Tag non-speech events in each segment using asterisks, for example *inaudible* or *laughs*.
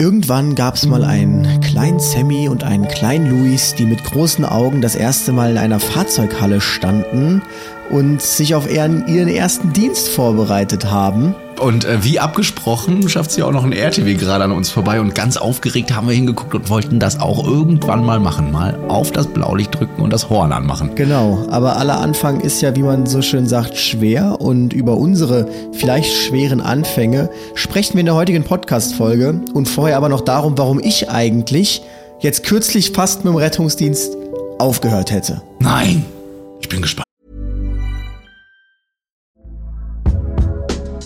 Irgendwann gab es mal einen kleinen Sammy und einen kleinen Luis, die mit großen Augen das erste Mal in einer Fahrzeughalle standen und sich auf ihren, ihren ersten Dienst vorbereitet haben. Und äh, wie abgesprochen schafft sie auch noch ein RTW gerade an uns vorbei und ganz aufgeregt haben wir hingeguckt und wollten das auch irgendwann mal machen. Mal auf das Blaulicht drücken und das Horn anmachen. Genau, aber aller Anfang ist ja, wie man so schön sagt, schwer und über unsere vielleicht schweren Anfänge sprechen wir in der heutigen Podcast-Folge und vorher aber noch darum, warum ich eigentlich jetzt kürzlich fast mit dem Rettungsdienst aufgehört hätte. Nein, ich bin gespannt.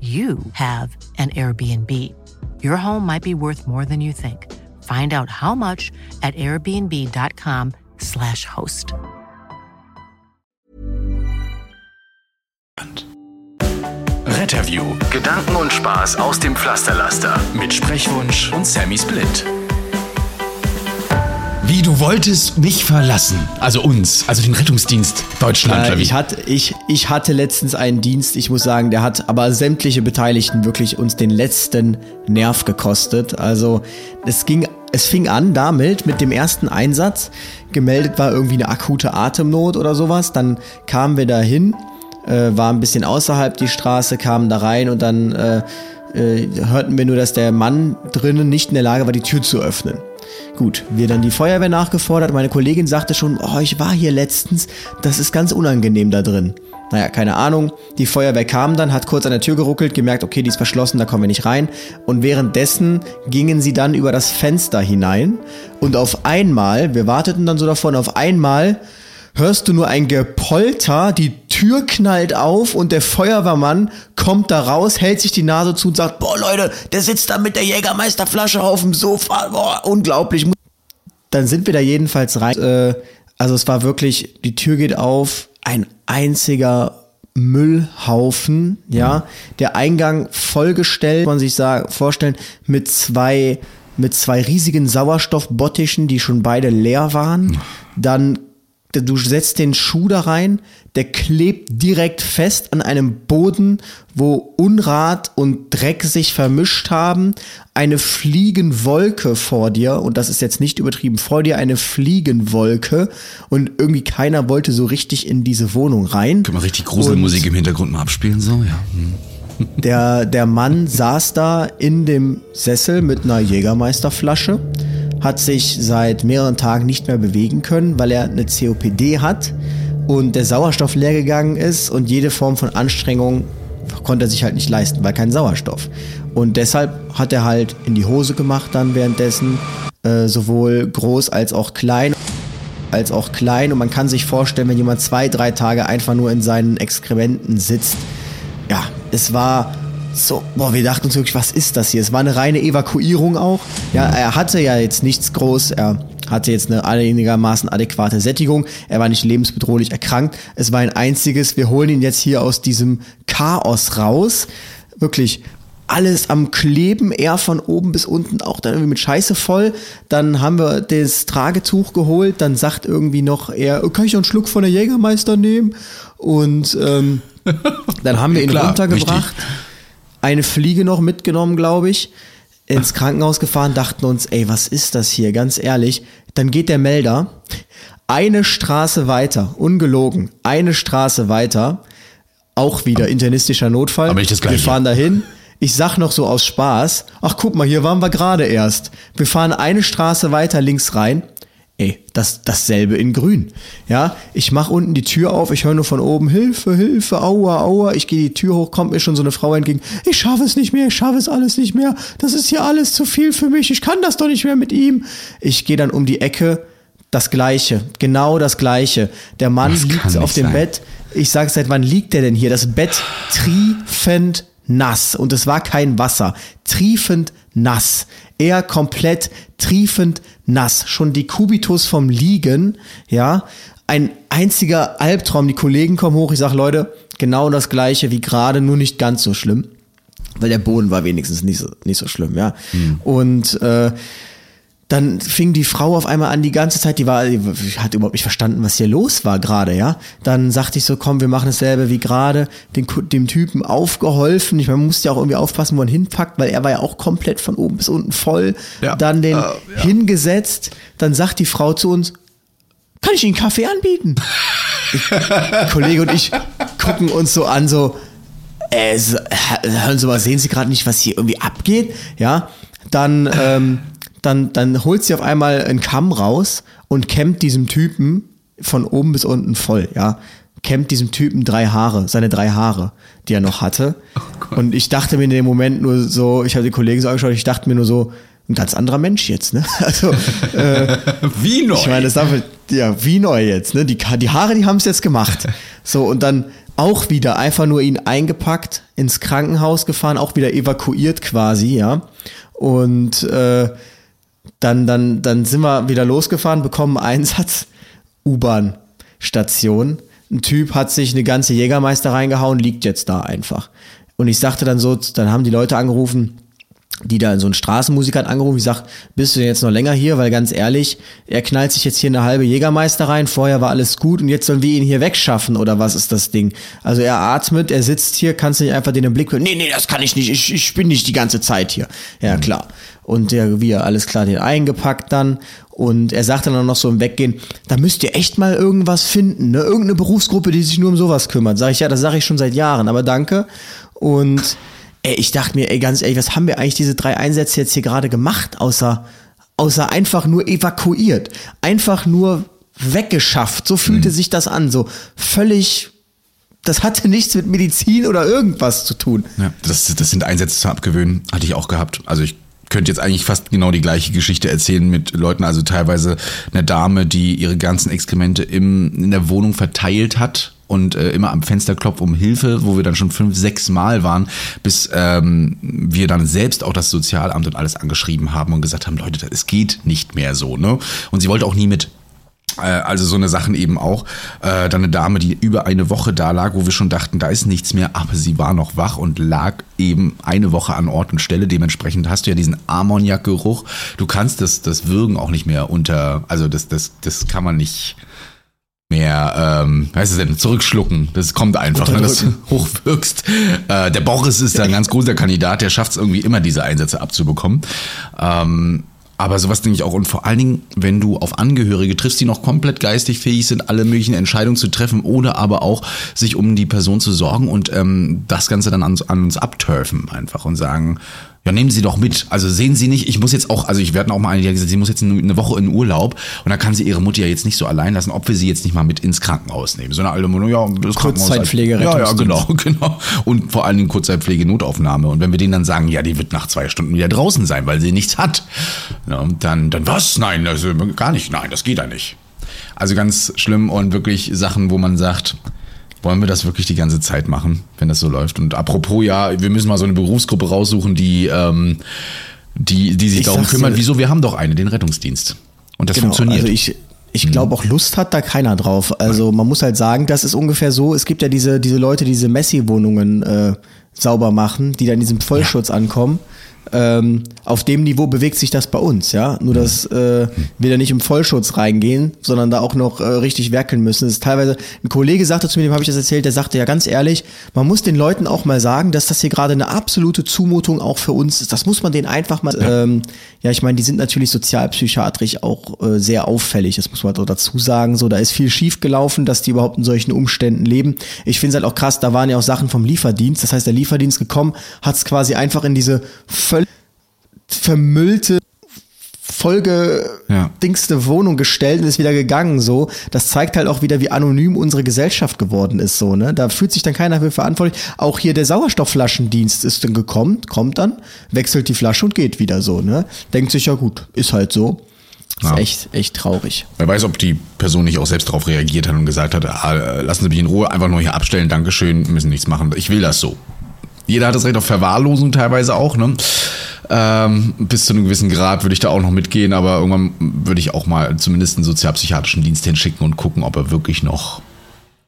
you have an Airbnb. Your home might be worth more than you think. Find out how much at airbnb.com/slash host. Retterview. Gedanken und Spaß aus dem Pflasterlaster. Mit Sprechwunsch und Sammy Split. Wie, du wolltest mich verlassen? Also uns, also den Rettungsdienst Deutschland. Äh, ich, hatte, ich, ich hatte letztens einen Dienst, ich muss sagen, der hat aber sämtliche Beteiligten wirklich uns den letzten Nerv gekostet. Also es ging, es fing an damit, mit dem ersten Einsatz. Gemeldet war irgendwie eine akute Atemnot oder sowas. Dann kamen wir dahin, äh, war ein bisschen außerhalb die Straße, kamen da rein und dann äh, äh, hörten wir nur, dass der Mann drinnen nicht in der Lage war, die Tür zu öffnen. Gut, wir dann die Feuerwehr nachgefordert. Meine Kollegin sagte schon, oh, ich war hier letztens, das ist ganz unangenehm da drin. Naja, keine Ahnung. Die Feuerwehr kam dann, hat kurz an der Tür geruckelt, gemerkt, okay, die ist verschlossen, da kommen wir nicht rein. Und währenddessen gingen sie dann über das Fenster hinein. Und auf einmal, wir warteten dann so davon, auf einmal hörst du nur ein Gepolter, die Tür knallt auf und der Feuerwehrmann kommt da raus, hält sich die Nase zu und sagt, boah Leute, der sitzt da mit der Jägermeisterflasche auf dem Sofa, boah, unglaublich. Dann sind wir da jedenfalls rein. Äh, also es war wirklich, die Tür geht auf, ein einziger Müllhaufen, ja, der Eingang vollgestellt, kann man sich sagen, vorstellen, mit zwei mit zwei riesigen Sauerstoffbottischen, die schon beide leer waren. Dann du setzt den Schuh da rein, der klebt direkt fest an einem Boden, wo Unrat und Dreck sich vermischt haben. Eine Fliegenwolke vor dir, und das ist jetzt nicht übertrieben, vor dir eine Fliegenwolke und irgendwie keiner wollte so richtig in diese Wohnung rein. Können wir richtig Gruselmusik im Hintergrund mal abspielen, so, ja. Hm. Der, der Mann saß da in dem Sessel mit einer Jägermeisterflasche hat sich seit mehreren Tagen nicht mehr bewegen können, weil er eine COPD hat und der Sauerstoff leer gegangen ist und jede Form von Anstrengung konnte er sich halt nicht leisten, weil kein Sauerstoff. Und deshalb hat er halt in die Hose gemacht dann währenddessen, äh, sowohl groß als auch klein als auch klein und man kann sich vorstellen, wenn jemand zwei, drei Tage einfach nur in seinen Exkrementen sitzt. Ja, es war so, boah, wir dachten uns wirklich, was ist das hier? Es war eine reine Evakuierung auch. Ja, er hatte ja jetzt nichts groß, er hatte jetzt eine einigermaßen adäquate Sättigung, er war nicht lebensbedrohlich erkrankt. Es war ein einziges, wir holen ihn jetzt hier aus diesem Chaos raus. Wirklich alles am Kleben, er von oben bis unten auch dann irgendwie mit Scheiße voll. Dann haben wir das Tragetuch geholt, dann sagt irgendwie noch er, kann ich noch einen Schluck von der Jägermeister nehmen? Und ähm, *laughs* dann haben wir ihn Klar, runtergebracht. Richtig eine Fliege noch mitgenommen, glaube ich, ins Krankenhaus gefahren, dachten uns, ey, was ist das hier, ganz ehrlich. Dann geht der Melder eine Straße weiter, ungelogen, eine Straße weiter, auch wieder internistischer Notfall. Aber nicht das gleiche. Wir fahren dahin. Ich sag noch so aus Spaß, ach guck mal, hier waren wir gerade erst. Wir fahren eine Straße weiter links rein, Ey, das, dasselbe in grün. Ja, ich mache unten die Tür auf, ich höre nur von oben, Hilfe, Hilfe, aua, aua. Ich gehe die Tür hoch, kommt mir schon so eine Frau entgegen. Ich schaffe es nicht mehr, ich schaffe es alles nicht mehr. Das ist hier alles zu viel für mich. Ich kann das doch nicht mehr mit ihm. Ich gehe dann um die Ecke, das Gleiche, genau das Gleiche. Der Mann das liegt auf dem sein. Bett. Ich sage, seit wann liegt der denn hier? Das Bett triefend nass und es war kein Wasser, triefend nass. Er komplett triefend nass. Schon die Kubitus vom Liegen, ja, ein einziger Albtraum. Die Kollegen kommen hoch, ich sag Leute, genau das gleiche wie gerade, nur nicht ganz so schlimm. Weil der Boden war wenigstens nicht so, nicht so schlimm, ja. Mhm. Und äh, dann fing die Frau auf einmal an, die ganze Zeit, die war, die hat überhaupt nicht verstanden, was hier los war gerade, ja. Dann sagte ich so, komm, wir machen dasselbe wie gerade, dem, dem Typen aufgeholfen. Ich meine, man musste ja auch irgendwie aufpassen, wo man hinpackt, weil er war ja auch komplett von oben bis unten voll. Ja. Dann den äh, ja. hingesetzt. Dann sagt die Frau zu uns, kann ich Ihnen Kaffee anbieten? ich, *laughs* Kollege und ich gucken uns so an, so, äh, hören Sie mal, sehen Sie gerade nicht, was hier irgendwie abgeht? Ja, dann, ähm, dann, dann holt sie auf einmal einen Kamm raus und kämmt diesem Typen von oben bis unten voll, ja. Kämmt diesem Typen drei Haare, seine drei Haare, die er noch hatte. *laughs* Oh und ich dachte mir in dem Moment nur so, ich habe die Kollegen so angeschaut, ich dachte mir nur so, ein ganz anderer Mensch jetzt, ne? *laughs* Also äh, *laughs* wie neu. Ich meine, das darf, ja, wie neu jetzt, ne? Die, die Haare, die haben es jetzt gemacht. So, und dann auch wieder einfach nur ihn eingepackt, ins Krankenhaus gefahren, auch wieder evakuiert quasi, ja. Und äh, dann, dann, dann sind wir wieder losgefahren, bekommen *laughs* Einsatz, U-Bahn-Station. Ein Typ hat sich eine ganze Jägermeister reingehauen, liegt jetzt da einfach. Und ich sagte dann so, dann haben die Leute angerufen, die da so einen Straßenmusiker angerufen, ich sag, bist du jetzt noch länger hier? Weil ganz ehrlich, er knallt sich jetzt hier eine halbe Jägermeister rein, vorher war alles gut und jetzt sollen wir ihn hier wegschaffen oder was ist das Ding? Also er atmet, er sitzt hier, kannst du nicht einfach den im Blick, nee, nee, das kann ich nicht, ich, ich bin nicht die ganze Zeit hier. Ja, mhm. klar. Und der, wir, alles klar, den eingepackt dann und er sagte dann noch so im Weggehen, da müsst ihr echt mal irgendwas finden, ne? Irgendeine Berufsgruppe, die sich nur um sowas kümmert. Sag ich, ja, das sage ich schon seit Jahren, aber danke. Und ey, ich dachte mir, ey, ganz ehrlich, was haben wir eigentlich diese drei Einsätze jetzt hier gerade gemacht, außer, außer einfach nur evakuiert, einfach nur weggeschafft. So fühlte mhm. sich das an, so völlig das hatte nichts mit Medizin oder irgendwas zu tun. Ja, das, das sind Einsätze zum Abgewöhnen, hatte ich auch gehabt. Also ich könnte jetzt eigentlich fast genau die gleiche Geschichte erzählen mit Leuten, also teilweise eine Dame, die ihre ganzen Exkremente im, in der Wohnung verteilt hat und äh, immer am Fenster klopft um Hilfe, wo wir dann schon fünf, sechs Mal waren, bis ähm, wir dann selbst auch das Sozialamt und alles angeschrieben haben und gesagt haben, Leute, es geht nicht mehr so. Ne? Und sie wollte auch nie mit. Äh, also so eine Sachen eben auch. Äh, dann eine Dame, die über eine Woche da lag, wo wir schon dachten, da ist nichts mehr, aber sie war noch wach und lag eben eine Woche an Ort und Stelle. Dementsprechend hast du ja diesen Ammoniakgeruch. Du kannst das, das Würgen auch nicht mehr unter, also das, das, das kann man nicht mehr, ähm, heißt es denn, zurückschlucken. Das kommt einfach, wenn du *laughs* hochwirkst. Äh, der Boris ist da ein ganz großer Kandidat, der schafft es irgendwie immer, diese Einsätze abzubekommen. Ähm, aber sowas denke ich auch. Und vor allen Dingen, wenn du auf Angehörige triffst, die noch komplett geistig fähig sind, alle möglichen Entscheidungen zu treffen oder aber auch sich um die Person zu sorgen und ähm, das Ganze dann an, an uns abturfen einfach und sagen, ja, nehmen Sie doch mit. Also sehen Sie nicht, ich muss jetzt auch, also ich werde auch mal eine, die hat gesagt, sie muss jetzt eine Woche in Urlaub und dann kann sie ihre Mutter ja jetzt nicht so allein lassen, ob wir sie jetzt nicht mal mit ins Krankenhaus nehmen. So eine alte Mutter, ja, das Kurzzeitpflege, Ja, ja, genau, *laughs* genau. Und vor allen Dingen Kurzzeitpflege, Notaufnahme. Und wenn wir denen dann sagen, ja, die wird nach zwei Stunden wieder draußen sein, weil sie nichts hat, ja, dann, dann was? Nein, also gar nicht. Nein, das geht ja nicht. Also ganz schlimm und wirklich Sachen, wo man sagt, wollen wir das wirklich die ganze Zeit machen, wenn das so läuft? Und apropos, ja, wir müssen mal so eine Berufsgruppe raussuchen, die, ähm, die, die sich ich darum kümmert. Wieso? Wir haben doch eine, den Rettungsdienst. Und das genau, funktioniert. Also ich, ich mhm. glaube auch Lust hat da keiner drauf. Also man muss halt sagen, das ist ungefähr so, es gibt ja diese, diese Leute, die diese Messi-Wohnungen äh, sauber machen, die dann in diesem Vollschutz ja. ankommen ähm, auf dem Niveau bewegt sich das bei uns, ja. Nur dass äh, wir da nicht im Vollschutz reingehen, sondern da auch noch äh, richtig werkeln müssen. Das ist teilweise, ein Kollege sagte zu mir, dem habe ich das erzählt, der sagte ja ganz ehrlich, man muss den Leuten auch mal sagen, dass das hier gerade eine absolute Zumutung auch für uns ist. Das muss man denen einfach mal. Ja, ähm, ja ich meine, die sind natürlich sozialpsychiatrisch auch äh, sehr auffällig, das muss man doch dazu sagen. So, da ist viel schief gelaufen, dass die überhaupt in solchen Umständen leben. Ich finde es halt auch krass, da waren ja auch Sachen vom Lieferdienst. Das heißt, der Lieferdienst gekommen, hat es quasi einfach in diese völlig vermüllte vollgedingste ja. Wohnung gestellt und ist wieder gegangen so. Das zeigt halt auch wieder, wie anonym unsere Gesellschaft geworden ist so, ne? Da fühlt sich dann keiner für verantwortlich. Auch hier der Sauerstoffflaschendienst ist dann gekommen, kommt dann, wechselt die Flasche und geht wieder so, ne? Denkt sich ja gut, ist halt so. Ist ja. echt, echt traurig. Wer weiß, ob die Person nicht auch selbst darauf reagiert hat und gesagt hat, ah, lassen Sie mich in Ruhe, einfach nur hier abstellen, Dankeschön, müssen nichts machen. Ich will das so jeder hat das Recht auf Verwahrlosung teilweise auch, ne? Ähm, bis zu einem gewissen Grad würde ich da auch noch mitgehen, aber irgendwann würde ich auch mal zumindest einen sozialpsychiatrischen Dienst hinschicken und gucken, ob er wirklich noch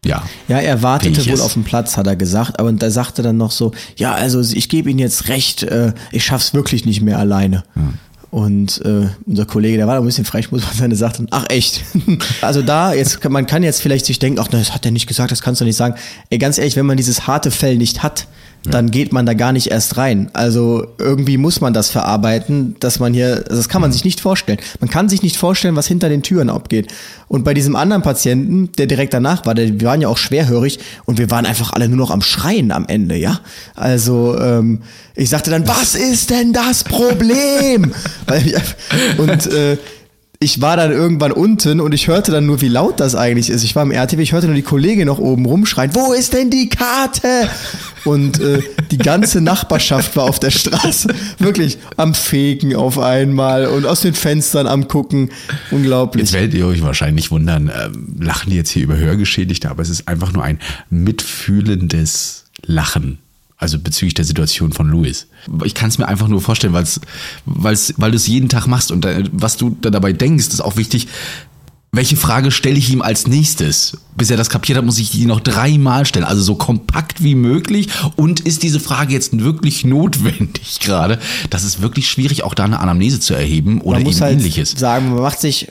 ja. Ja, er wartete wohl ist. auf dem Platz, hat er gesagt, aber da sagte dann noch so, ja, also ich gebe Ihnen jetzt recht, äh, ich schaff's wirklich nicht mehr alleine. Und äh, unser Kollege, der war da ein bisschen frech, muss man der sagte, ach echt. *laughs* also da, jetzt kann, man kann jetzt vielleicht sich denken, ach, das hat er nicht gesagt, das kannst du nicht sagen. Ey, ganz ehrlich, wenn man dieses harte Fell nicht hat, dann geht man da gar nicht erst rein. Also irgendwie muss man das verarbeiten, dass man hier, das kann man sich nicht vorstellen. Man kann sich nicht vorstellen, was hinter den Türen abgeht. Und bei diesem anderen Patienten, der direkt danach war, der, wir waren ja auch schwerhörig und wir waren einfach alle nur noch am Schreien am Ende, ja. Also ähm, ich sagte dann, was ist denn das Problem? *laughs* Und äh, ich war dann irgendwann unten und ich hörte dann nur, wie laut das eigentlich ist. Ich war im RTW, ich hörte nur die Kollegin noch oben rumschreien, wo ist denn die Karte? Und äh, die ganze Nachbarschaft war auf der Straße, wirklich am Fegen auf einmal und aus den Fenstern am Gucken. Unglaublich. Jetzt werdet ihr euch wahrscheinlich wundern, ähm, lachen die jetzt hier über Hörgeschädigte, aber es ist einfach nur ein mitfühlendes Lachen. Also bezüglich der Situation von Louis. Ich kann es mir einfach nur vorstellen, weil's, weil's, weil du es jeden Tag machst und äh, was du da dabei denkst, ist auch wichtig. Welche Frage stelle ich ihm als nächstes? Bis er das kapiert hat, muss ich die noch dreimal stellen. Also so kompakt wie möglich. Und ist diese Frage jetzt wirklich notwendig *laughs* gerade? Das ist wirklich schwierig, auch da eine Anamnese zu erheben oder man muss eben halt ähnliches. sagen, man macht sich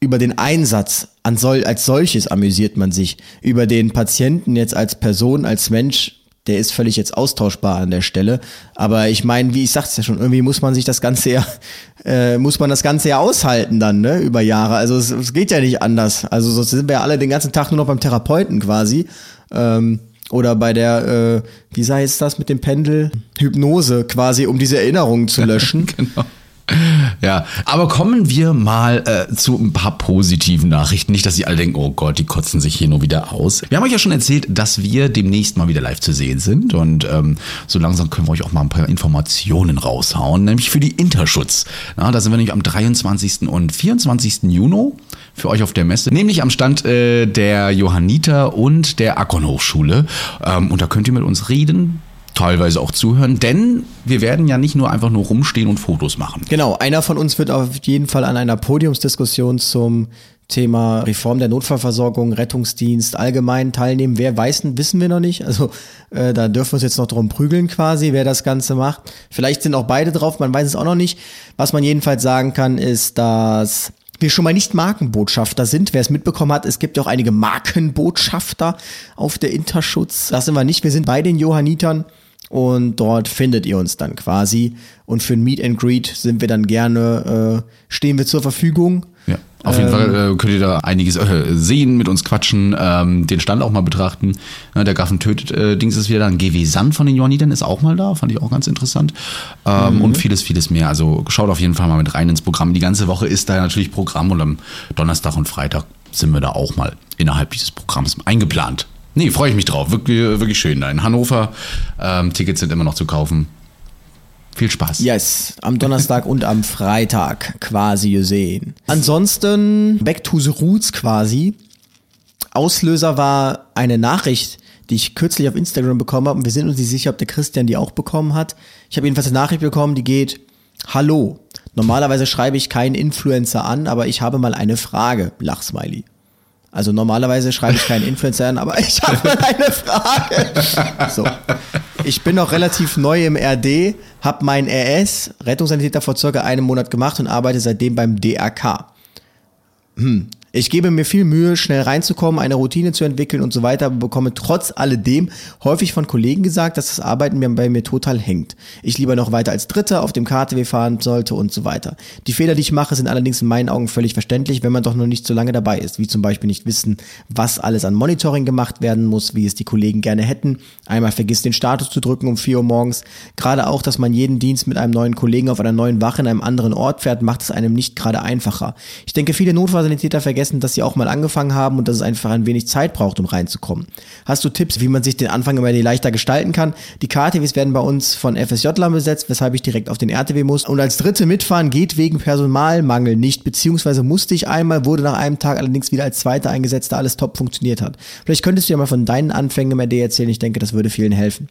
über den Einsatz an sol als solches amüsiert man sich. Über den Patienten jetzt als Person, als Mensch, der ist völlig jetzt austauschbar an der Stelle. Aber ich meine, wie ich sag's ja schon, irgendwie muss man sich das Ganze ja, *laughs* äh, muss man das Ganze ja aushalten dann, ne, über Jahre. Also es, es geht ja nicht anders. Also sonst sind wir ja alle den ganzen Tag nur noch beim Therapeuten quasi. Ähm, oder bei der, äh, wie heißt das mit dem Pendel? Hypnose quasi, um diese Erinnerungen zu *laughs* löschen. Genau. *laughs* Ja, aber kommen wir mal äh, zu ein paar positiven Nachrichten. Nicht, dass Sie alle denken, oh Gott, die kotzen sich hier nur wieder aus. Wir haben euch ja schon erzählt, dass wir demnächst mal wieder live zu sehen sind. Und ähm, so langsam können wir euch auch mal ein paar Informationen raushauen, nämlich für die Interschutz. Na, da sind wir nämlich am 23. und 24. Juni für euch auf der Messe, nämlich am Stand äh, der Johanniter und der Akkon Hochschule. Ähm, und da könnt ihr mit uns reden, teilweise auch zuhören, denn wir werden ja nicht nur einfach nur rumstehen und Fotos machen. Genau, einer von uns wird auf jeden Fall an einer Podiumsdiskussion zum Thema Reform der Notfallversorgung, Rettungsdienst allgemein teilnehmen. Wer weiß, wissen wir noch nicht. Also äh, da dürfen wir uns jetzt noch drum prügeln quasi, wer das Ganze macht. Vielleicht sind auch beide drauf, man weiß es auch noch nicht. Was man jedenfalls sagen kann, ist, dass wir schon mal nicht Markenbotschafter sind. Wer es mitbekommen hat, es gibt ja auch einige Markenbotschafter auf der Interschutz. Das sind wir nicht. Wir sind bei den Johannitern und dort findet ihr uns dann quasi. Und für ein Meet and Greet sind wir dann gerne, äh, stehen wir zur Verfügung. Ja. Auf jeden Fall äh, könnt ihr da einiges äh, sehen, mit uns quatschen, ähm, den Stand auch mal betrachten. Ja, der Gaffen tötet äh, Dings ist wieder da. Ein GW Sand von den Johannitern ist auch mal da, fand ich auch ganz interessant. Ähm, Und vieles, vieles mehr. Also schaut auf jeden Fall mal mit rein ins Programm. Die ganze Woche ist da natürlich Programm und am Donnerstag und Freitag sind wir da auch mal innerhalb dieses Programms eingeplant. Nee, freue ich mich drauf. Wirklich, wirklich schön da in Hannover. Ähm, Tickets sind immer noch zu kaufen. Viel Spaß. Yes, am Donnerstag und am Freitag quasi gesehen. Ansonsten back to the roots quasi. Auslöser war eine Nachricht, die ich kürzlich auf Instagram bekommen habe und wir sind uns nicht sicher, ob der Christian die auch bekommen hat. Ich habe jedenfalls eine Nachricht bekommen, die geht, Hallo, normalerweise schreibe ich keinen Influencer an, aber ich habe mal eine Frage, Lachsmiley. Also normalerweise schreibe ich keinen Influencer an, aber ich habe mal *laughs* eine Frage. So. Ich bin noch relativ neu im RD, habe mein RS, Rettungssanitäter, vor circa einem Monat gemacht und arbeite seitdem beim DRK. Hm. Ich gebe mir viel Mühe, schnell reinzukommen, eine Routine zu entwickeln und so weiter, aber bekomme trotz alledem häufig von Kollegen gesagt, dass das Arbeiten mir bei mir total hängt. Ich lieber noch weiter als Dritter auf dem KTW fahren sollte und so weiter. Die Fehler, die ich mache, sind allerdings in meinen Augen völlig verständlich, wenn man doch noch nicht so lange dabei ist, wie zum Beispiel nicht wissen, was alles an Monitoring gemacht werden muss, wie es die Kollegen gerne hätten. Einmal vergisst den Status zu drücken um 4 Uhr morgens. Gerade auch, dass man jeden Dienst mit einem neuen Kollegen auf einer neuen Wache in einem anderen Ort fährt, macht es einem nicht gerade einfacher. Ich denke, viele Notfallsanitäter vergessen, dass sie auch mal angefangen haben und dass es einfach ein wenig Zeit braucht, um reinzukommen. Hast du Tipps, wie man sich den Anfang immer leichter gestalten kann? Die KTWs werden bei uns von FSJ-Lern besetzt, weshalb ich direkt auf den RTW muss. Und als Dritte mitfahren geht wegen Personalmangel nicht, beziehungsweise musste ich einmal, wurde nach einem Tag allerdings wieder als Zweiter eingesetzt, da alles top funktioniert hat. Vielleicht könntest du ja mal von deinen Anfängen im RD erzählen, ich denke, das würde vielen helfen.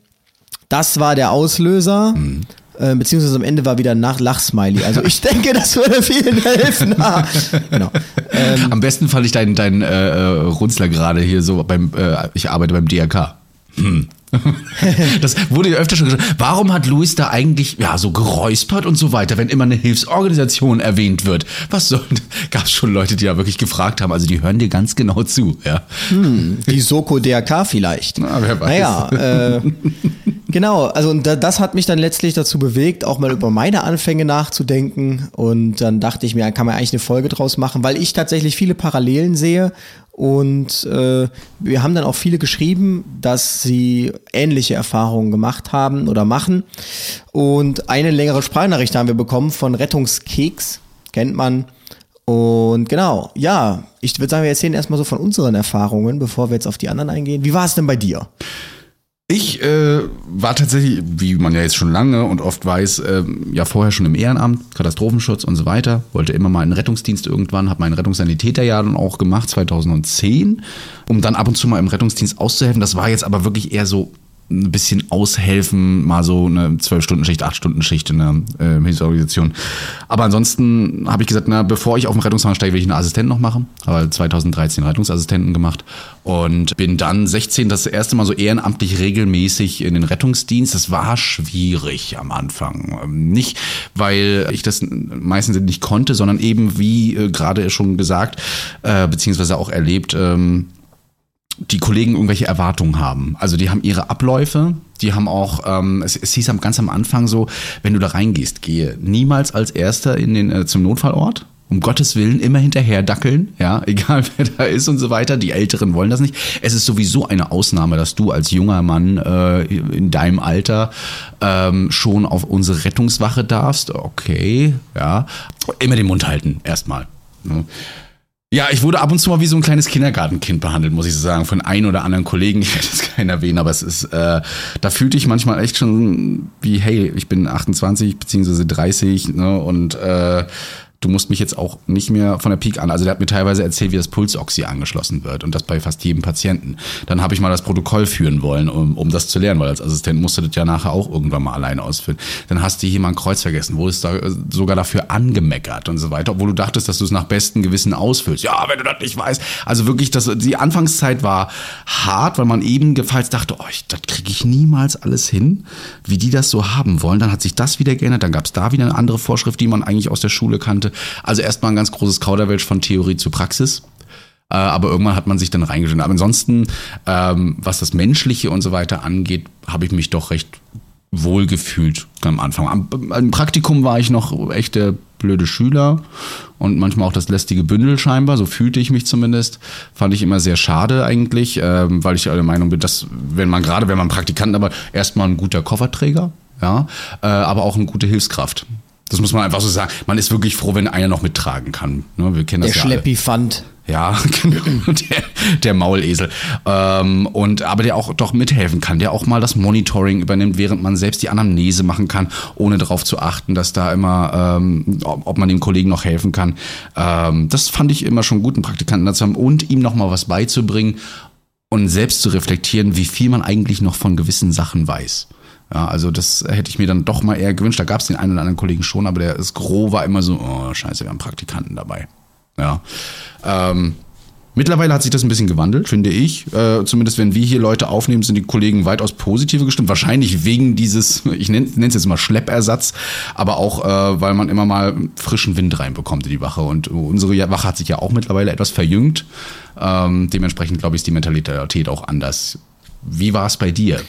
Das war der Auslöser. Mhm. Äh, beziehungsweise am Ende war wieder ein Lachsmiley. Also ich *laughs* denke, das würde vielen helfen. Ah, genau. Ähm, am besten fand ich deinen dein, äh, äh, Runzler gerade hier so beim, äh, ich arbeite beim DRK. Hm. *laughs* das wurde ja öfter schon gesagt. Warum hat Luis da eigentlich ja so geräuspert und so weiter, wenn immer eine Hilfsorganisation erwähnt wird? Was soll? *laughs* Gab es schon Leute, die da wirklich gefragt haben? Also die hören dir ganz genau zu, ja. Hm, die Soko DRK vielleicht. Na, wer weiß. Naja, äh, genau. Also das hat mich dann letztlich dazu bewegt, auch mal über meine Anfänge nachzudenken. Und dann dachte ich mir, kann man eigentlich eine Folge draus machen, weil ich tatsächlich viele Parallelen sehe und äh, wir haben dann auch viele geschrieben, dass sie ähnliche Erfahrungen gemacht haben oder machen. Und eine längere Sprachnachricht haben wir bekommen von Rettungskeks, kennt man. Und genau, ja, ich würde sagen, wir erzählen erstmal so von unseren Erfahrungen, bevor wir jetzt auf die anderen eingehen. Wie war es denn bei dir? Ich äh, war tatsächlich, wie man ja jetzt schon lange und oft weiß, äh, ja vorher schon im Ehrenamt, Katastrophenschutz und so weiter. Wollte immer mal einen Rettungsdienst irgendwann, habe meinen Rettungssanitäterjahr dann auch gemacht, 2010, um dann ab und zu mal im Rettungsdienst auszuhelfen. Das war jetzt aber wirklich eher so ein bisschen aushelfen, mal so eine 12-Stunden-Schicht, 8-Stunden-Schicht in der äh, Hilfsorganisation. Aber ansonsten habe ich gesagt, na, bevor ich auf den Rettungswagen steige, will ich einen Assistent noch machen. Habe 2013 Rettungsassistenten gemacht und bin dann 16 das erste Mal so ehrenamtlich regelmäßig in den Rettungsdienst. Das war schwierig am Anfang. Ähm, nicht, weil ich das meistens nicht konnte, sondern eben, wie äh, gerade schon gesagt, äh, beziehungsweise auch erlebt, ähm, die Kollegen irgendwelche Erwartungen haben. Also die haben ihre Abläufe, die haben auch, ähm, es, es hieß ganz am Anfang so, wenn du da reingehst, gehe niemals als Erster in den, äh, zum Notfallort. Um Gottes Willen immer hinterher dackeln, ja, *laughs* egal wer da ist und so weiter. Die Älteren wollen das nicht. Es ist sowieso eine Ausnahme, dass du als junger Mann äh, in deinem Alter ähm, schon auf unsere Rettungswache darfst. Okay, ja. Immer den Mund halten, erstmal. Ne? Ja, ich wurde ab und zu mal wie so ein kleines Kindergartenkind behandelt, muss ich so sagen, von ein oder anderen Kollegen. *laughs* Ich werde jetzt keinen erwähnen, aber es ist, äh, da fühlte ich manchmal echt schon wie, hey, ich bin 28 beziehungsweise 30 ne, und äh, du musst mich jetzt auch nicht mehr von der Peak an. Also der hat mir teilweise erzählt, wie das Pulsoxy angeschlossen wird und das bei fast jedem Patienten. Dann habe ich mal das Protokoll führen wollen, um, um das zu lernen, weil als Assistent musste das ja nachher auch irgendwann mal alleine ausfüllen. Dann hast du hier mal ein Kreuz vergessen, wurdest da äh, sogar dafür angemeckert und so weiter, obwohl du dachtest, dass du es nach bestem Gewissen ausfüllst. Ja, wenn du das nicht weißt. Also wirklich, das, die Anfangszeit war hart, weil man ebenfalls dachte, oh, ich, das kriege ich niemals alles hin, wie die das so haben wollen. Dann hat sich das wieder geändert, dann gab es da wieder eine andere Vorschrift, die man eigentlich aus der Schule kannte. Also erstmal ein ganz großes Kauderwelsch von Theorie zu Praxis. Äh, aber irgendwann hat man sich dann reingeschnitten. Aber ansonsten, ähm, was das Menschliche und so weiter angeht, habe ich mich doch recht wohl gefühlt am Anfang. Am, Im Praktikum war ich noch echt der blöde Schüler und manchmal auch das lästige Bündel scheinbar, so fühlte ich mich zumindest. Fand ich immer sehr schade eigentlich, ähm, weil ich der Meinung bin, dass wenn man gerade, wenn man Praktikant, aber erstmal ein guter Kofferträger, ja, äh, aber auch eine gute Hilfskraft. Das muss man einfach so sagen. Man ist wirklich froh, wenn einer noch mittragen kann. Ne, wir kennen das der ja Schleppifant. Ja, *laughs* genau. Der, der Maulesel. Ähm, und, aber der auch doch mithelfen kann, der auch mal das Monitoring übernimmt, während man selbst die Anamnese machen kann, ohne darauf zu achten, dass da immer, ähm, ob man dem Kollegen noch helfen kann. Ähm, das fand ich immer schon gut, einen Praktikanten dazu haben und ihm noch mal was beizubringen und selbst zu reflektieren, wie viel man eigentlich noch von gewissen Sachen weiß. Ja, also das hätte ich mir dann doch mal eher gewünscht. Da gab es den einen oder anderen Kollegen schon, aber der das Gros war immer so, oh scheiße, wir haben Praktikanten dabei. Ja. Ähm, mittlerweile hat sich das ein bisschen gewandelt, finde ich. Äh, zumindest wenn wir hier Leute aufnehmen, sind die Kollegen weitaus positiver gestimmt. Wahrscheinlich wegen dieses, *laughs* ich nenne es jetzt mal Schleppersatz, aber auch, äh, weil man immer mal frischen Wind reinbekommt in die Wache. Und unsere Wache hat sich ja auch mittlerweile etwas verjüngt. Ähm, dementsprechend, glaube ich, ist die Mentalität auch anders. Wie war es bei dir?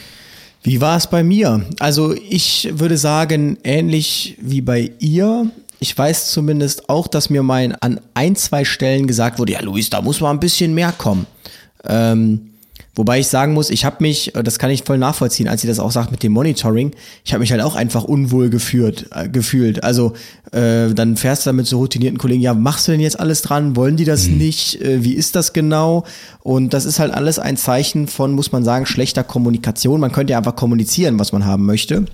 Wie war es bei mir? Also ich würde sagen, ähnlich wie bei ihr. Ich weiß zumindest auch, dass mir mal an ein, zwei Stellen gesagt wurde, ja Luis, da muss mal ein bisschen mehr kommen. Ähm, Wobei ich sagen muss, ich habe mich, äh, das kann ich voll nachvollziehen, als sie das auch sagt mit dem Monitoring, ich habe mich halt auch einfach unwohl geführt, äh, gefühlt. Also äh, dann fährst du da mit so routinierten Kollegen, ja, machst du denn jetzt alles dran? Wollen die das mhm. nicht? Äh, wie ist das genau? Und das ist halt alles ein Zeichen von, muss man sagen, schlechter Kommunikation. Man könnte ja einfach kommunizieren, was man haben möchte.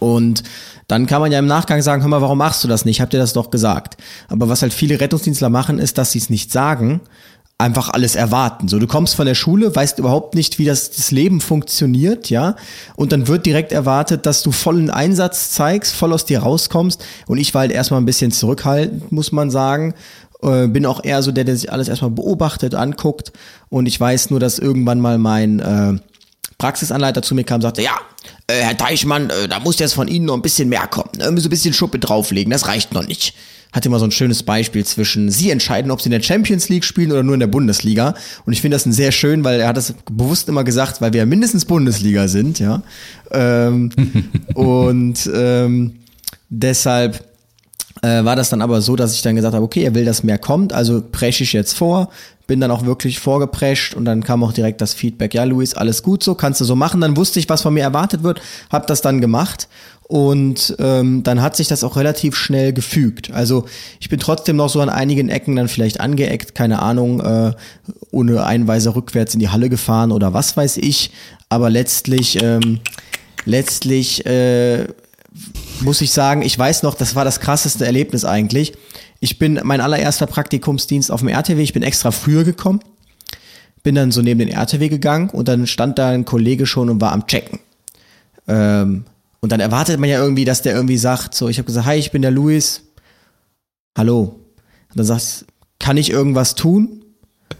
Und dann kann man ja im Nachgang sagen, hör mal, warum machst du das nicht? Habt ihr das doch gesagt? Aber was halt viele Rettungsdienstler machen, ist, dass sie es nicht sagen, einfach alles erwarten. So, du kommst von der Schule, weißt überhaupt nicht, wie das, das Leben funktioniert, ja, und dann wird direkt erwartet, dass du vollen Einsatz zeigst, voll aus dir rauskommst. Und ich war halt erstmal ein bisschen zurückhaltend, muss man sagen. Äh, bin auch eher so der, der sich alles erstmal beobachtet, anguckt. Und ich weiß nur, dass irgendwann mal mein äh, Praxisanleiter zu mir kam und sagte, ja, äh, Herr Teichmann, äh, da muss jetzt von Ihnen noch ein bisschen mehr kommen. Irgendwie so ein bisschen Schuppe drauflegen, das reicht noch nicht hatte immer so ein schönes Beispiel zwischen sie entscheiden, ob sie in der Champions League spielen oder nur in der Bundesliga. Und ich finde das ein sehr schön, weil er hat das bewusst immer gesagt, weil wir ja mindestens Bundesliga sind, ja. Ähm, *laughs* und ähm, deshalb äh, war das dann aber so, dass ich dann gesagt habe, okay, er will, dass mehr kommt, also presche ich jetzt vor, bin dann auch wirklich vorgeprescht und dann kam auch direkt das Feedback, ja, Luis, alles gut so, kannst du so machen. Dann wusste ich, was von mir erwartet wird, habe das dann gemacht und ähm, dann hat sich das auch relativ schnell gefügt. Also ich bin trotzdem noch so an einigen Ecken dann vielleicht angeeckt, keine Ahnung, äh, ohne Einweise rückwärts in die Halle gefahren oder was weiß ich. Aber letztlich, ähm, letztlich äh, muss ich sagen, ich weiß noch, das war das krasseste Erlebnis eigentlich. Ich bin mein allererster Praktikumsdienst auf dem RTW, ich bin extra früher gekommen, bin dann so neben den RTW gegangen und dann stand da ein Kollege schon und war am Checken. Ähm, und dann erwartet man ja irgendwie, dass der irgendwie sagt, so, ich habe gesagt, hi, ich bin der Luis. Hallo. Und dann sagst, kann ich irgendwas tun?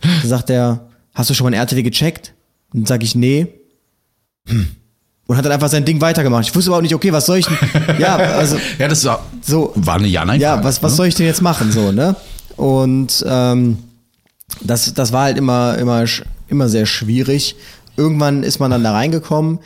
Dann sagt er, hast du schon mal ein RTW gecheckt? Und dann sage ich, nee. Hm. Und hat dann einfach sein Ding weitergemacht. Ich wusste überhaupt nicht, okay, was soll ich denn? *laughs* Ja, also. ja, das war, so, war eine ja nein Ja, was, was ne? soll ich denn jetzt machen, so, ne? Und ähm, das, das war halt immer, immer, immer sehr schwierig. Irgendwann ist man dann da reingekommen.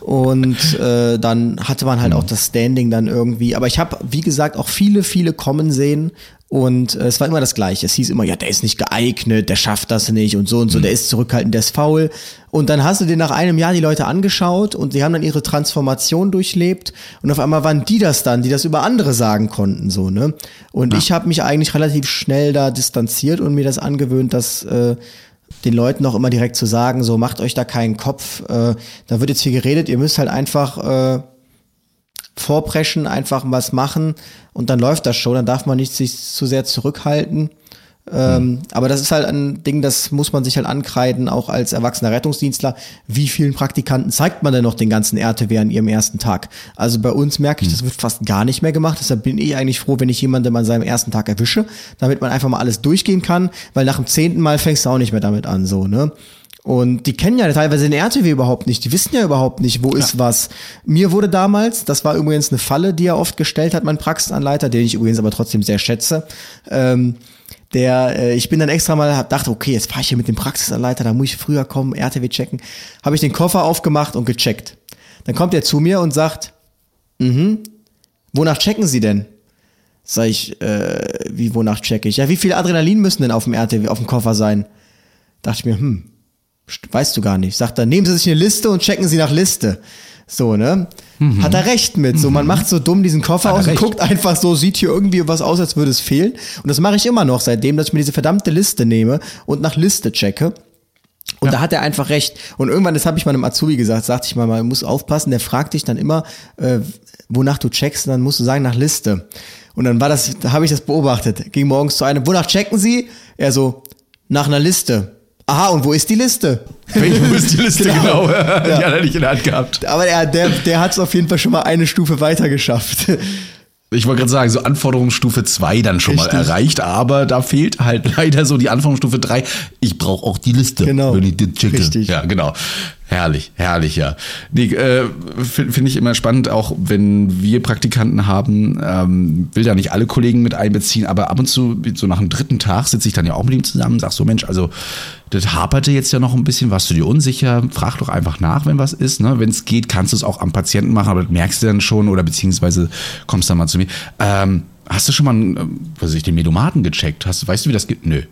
Und äh, dann hatte man halt auch das Standing dann irgendwie. Aber ich habe, wie gesagt, auch viele, viele kommen sehen. Und äh, es war immer das Gleiche. Es hieß immer, ja, der ist nicht geeignet, der schafft das nicht und so und so, mhm. der ist zurückhaltend, der ist faul. Und dann hast du dir nach einem Jahr die Leute angeschaut und sie haben dann ihre Transformation durchlebt. Und auf einmal waren die das dann, die das über andere sagen konnten, so, ne? Und ja. ich habe mich eigentlich relativ schnell da distanziert und mir das angewöhnt, dass äh, den Leuten auch immer direkt zu sagen, so macht euch da keinen Kopf, äh, da wird jetzt viel geredet, ihr müsst halt einfach äh, vorpreschen, einfach was machen und dann läuft das schon, dann darf man nicht sich zu sehr zurückhalten. Ähm, aber das ist halt ein Ding, das muss man sich halt ankreiden, auch als erwachsener Rettungsdienstler. Wie vielen Praktikanten zeigt man denn noch den ganzen RTW an ihrem ersten Tag? Also bei uns merke ich, das wird fast gar nicht mehr gemacht. Deshalb bin ich eigentlich froh, wenn ich jemanden an seinem ersten Tag erwische, damit man einfach mal alles durchgehen kann, weil nach dem zehnten Mal fängst du auch nicht mehr damit an, so, ne? Und die kennen ja teilweise den RTW überhaupt nicht. Die wissen ja überhaupt nicht, wo ja. ist was. Mir wurde damals, das war übrigens eine Falle, die er oft gestellt hat, mein Praxisanleiter, den ich übrigens aber trotzdem sehr schätze, ähm, der, äh, ich bin dann extra mal, hab dachte, okay, jetzt fahre ich hier mit dem Praxisanleiter, da muss ich früher kommen, RTW checken. Habe ich den Koffer aufgemacht und gecheckt. Dann kommt er zu mir und sagt, mhm, wonach checken Sie denn? Sag ich, äh, wie, wonach checke ich? Ja, wie viel Adrenalin müssen denn auf dem RTW, auf dem Koffer sein? Dachte ich mir, hm, weißt du gar nicht. Sagt er, nehmen Sie sich eine Liste und checken Sie nach Liste. So, ne? Mhm. Hat er recht mit. So, man mhm. macht so dumm diesen Koffer aus und guckt einfach so, sieht hier irgendwie was aus, als würde es fehlen. Und das mache ich immer noch seitdem, dass ich mir diese verdammte Liste nehme und nach Liste checke. Und ja. da hat er einfach recht. Und irgendwann, das habe ich meinem Azubi gesagt, sagte ich mal, man muss aufpassen, der fragt dich dann immer, äh, wonach du checkst, und dann musst du sagen, nach Liste. Und dann war das, da habe ich das beobachtet. Ging morgens zu einem, wonach checken Sie? Er so, nach einer Liste. Aha, und wo ist die Liste? wo ist die Liste *laughs* genau? genau. Die ja. hat er nicht in der Hand gehabt. Aber der, der, der hat es auf jeden Fall schon mal eine Stufe weiter geschafft. Ich wollte gerade sagen, so Anforderungsstufe 2 dann schon Richtig. mal erreicht, aber da fehlt halt *laughs* leider so die Anforderungsstufe 3. Ich brauche auch die Liste, genau. wenn ich die checke. Richtig. Ja, genau. Herrlich, herrlich, ja. Nee, äh, Finde find ich immer spannend, auch wenn wir Praktikanten haben, ähm, will da nicht alle Kollegen mit einbeziehen, aber ab und zu, so nach dem dritten Tag, sitze ich dann ja auch mit ihm zusammen, sag so, Mensch, also das haperte jetzt ja noch ein bisschen, warst du dir unsicher, frag doch einfach nach, wenn was ist. Ne? Wenn es geht, kannst du es auch am Patienten machen, aber das merkst du dann schon oder beziehungsweise kommst dann mal zu mir. Ähm, hast du schon mal, was weiß ich, den Medomaten gecheckt? Hast, weißt du, wie das geht? Nö.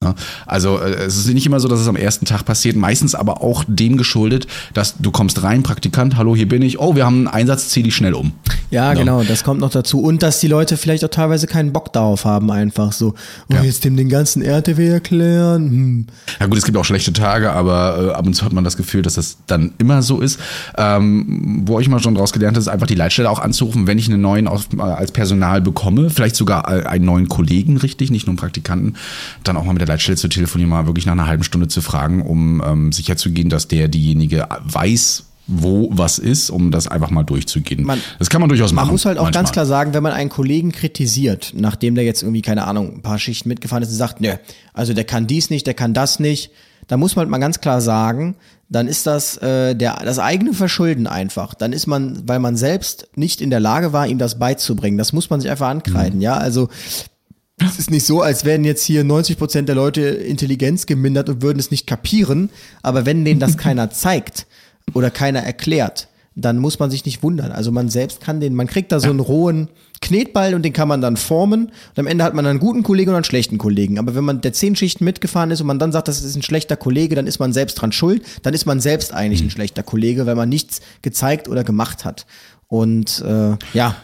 Ne? Also äh, es ist nicht immer so, dass es am ersten Tag passiert, meistens aber auch dem geschuldet, dass du kommst rein, Praktikant, hallo, hier bin ich, oh, wir haben einen Einsatz, zieh dich schnell um. Ja, ja, genau, das kommt noch dazu. Und dass die Leute vielleicht auch teilweise keinen Bock darauf haben, einfach so, oh, ja. jetzt dem den ganzen RTW erklären. Hm. Ja gut, es gibt auch schlechte Tage, aber äh, ab und zu hat man das Gefühl, dass das dann immer so ist. Ähm, wo ich mal schon draus gelernt habe, ist einfach die Leitstelle auch anzurufen, wenn ich einen neuen auf, äh, als Personal bekomme, vielleicht sogar einen neuen Kollegen, richtig, nicht nur einen Praktikanten, dann auch mal mit der Leitstelle zu telefonieren, mal wirklich nach einer halben Stunde zu fragen, um ähm, sicherzugehen, dass der diejenige weiß, wo was ist, um das einfach mal durchzugehen. Man- das kann man durchaus machen. Man muss halt auch manchmal. ganz klar sagen, wenn man einen Kollegen kritisiert, nachdem der jetzt irgendwie, keine Ahnung, ein paar Schichten mitgefahren ist und sagt, nö, also der kann dies nicht, der kann das nicht, da muss man halt mal ganz klar sagen, dann ist das äh, der, das eigene Verschulden einfach. Dann ist man, weil man selbst nicht in der Lage war, ihm das beizubringen. Das muss man sich einfach ankreiden, ja. Also es ist nicht so, als wären jetzt hier 90 Prozent der Leute Intelligenz gemindert und würden es nicht kapieren. Aber wenn denen das *laughs* keiner zeigt oder keiner erklärt, dann muss man sich nicht wundern. Also man selbst kann den, man kriegt da so einen rohen Knetball und den kann man dann formen. Und am Ende hat man einen guten Kollegen und einen schlechten Kollegen. Aber wenn man der zehn Schichten mitgefahren ist und man dann sagt, das ist ein schlechter Kollege, dann ist man selbst dran schuld. Dann ist man selbst eigentlich ein schlechter Kollege, weil man nichts gezeigt oder gemacht hat. Und äh, ja,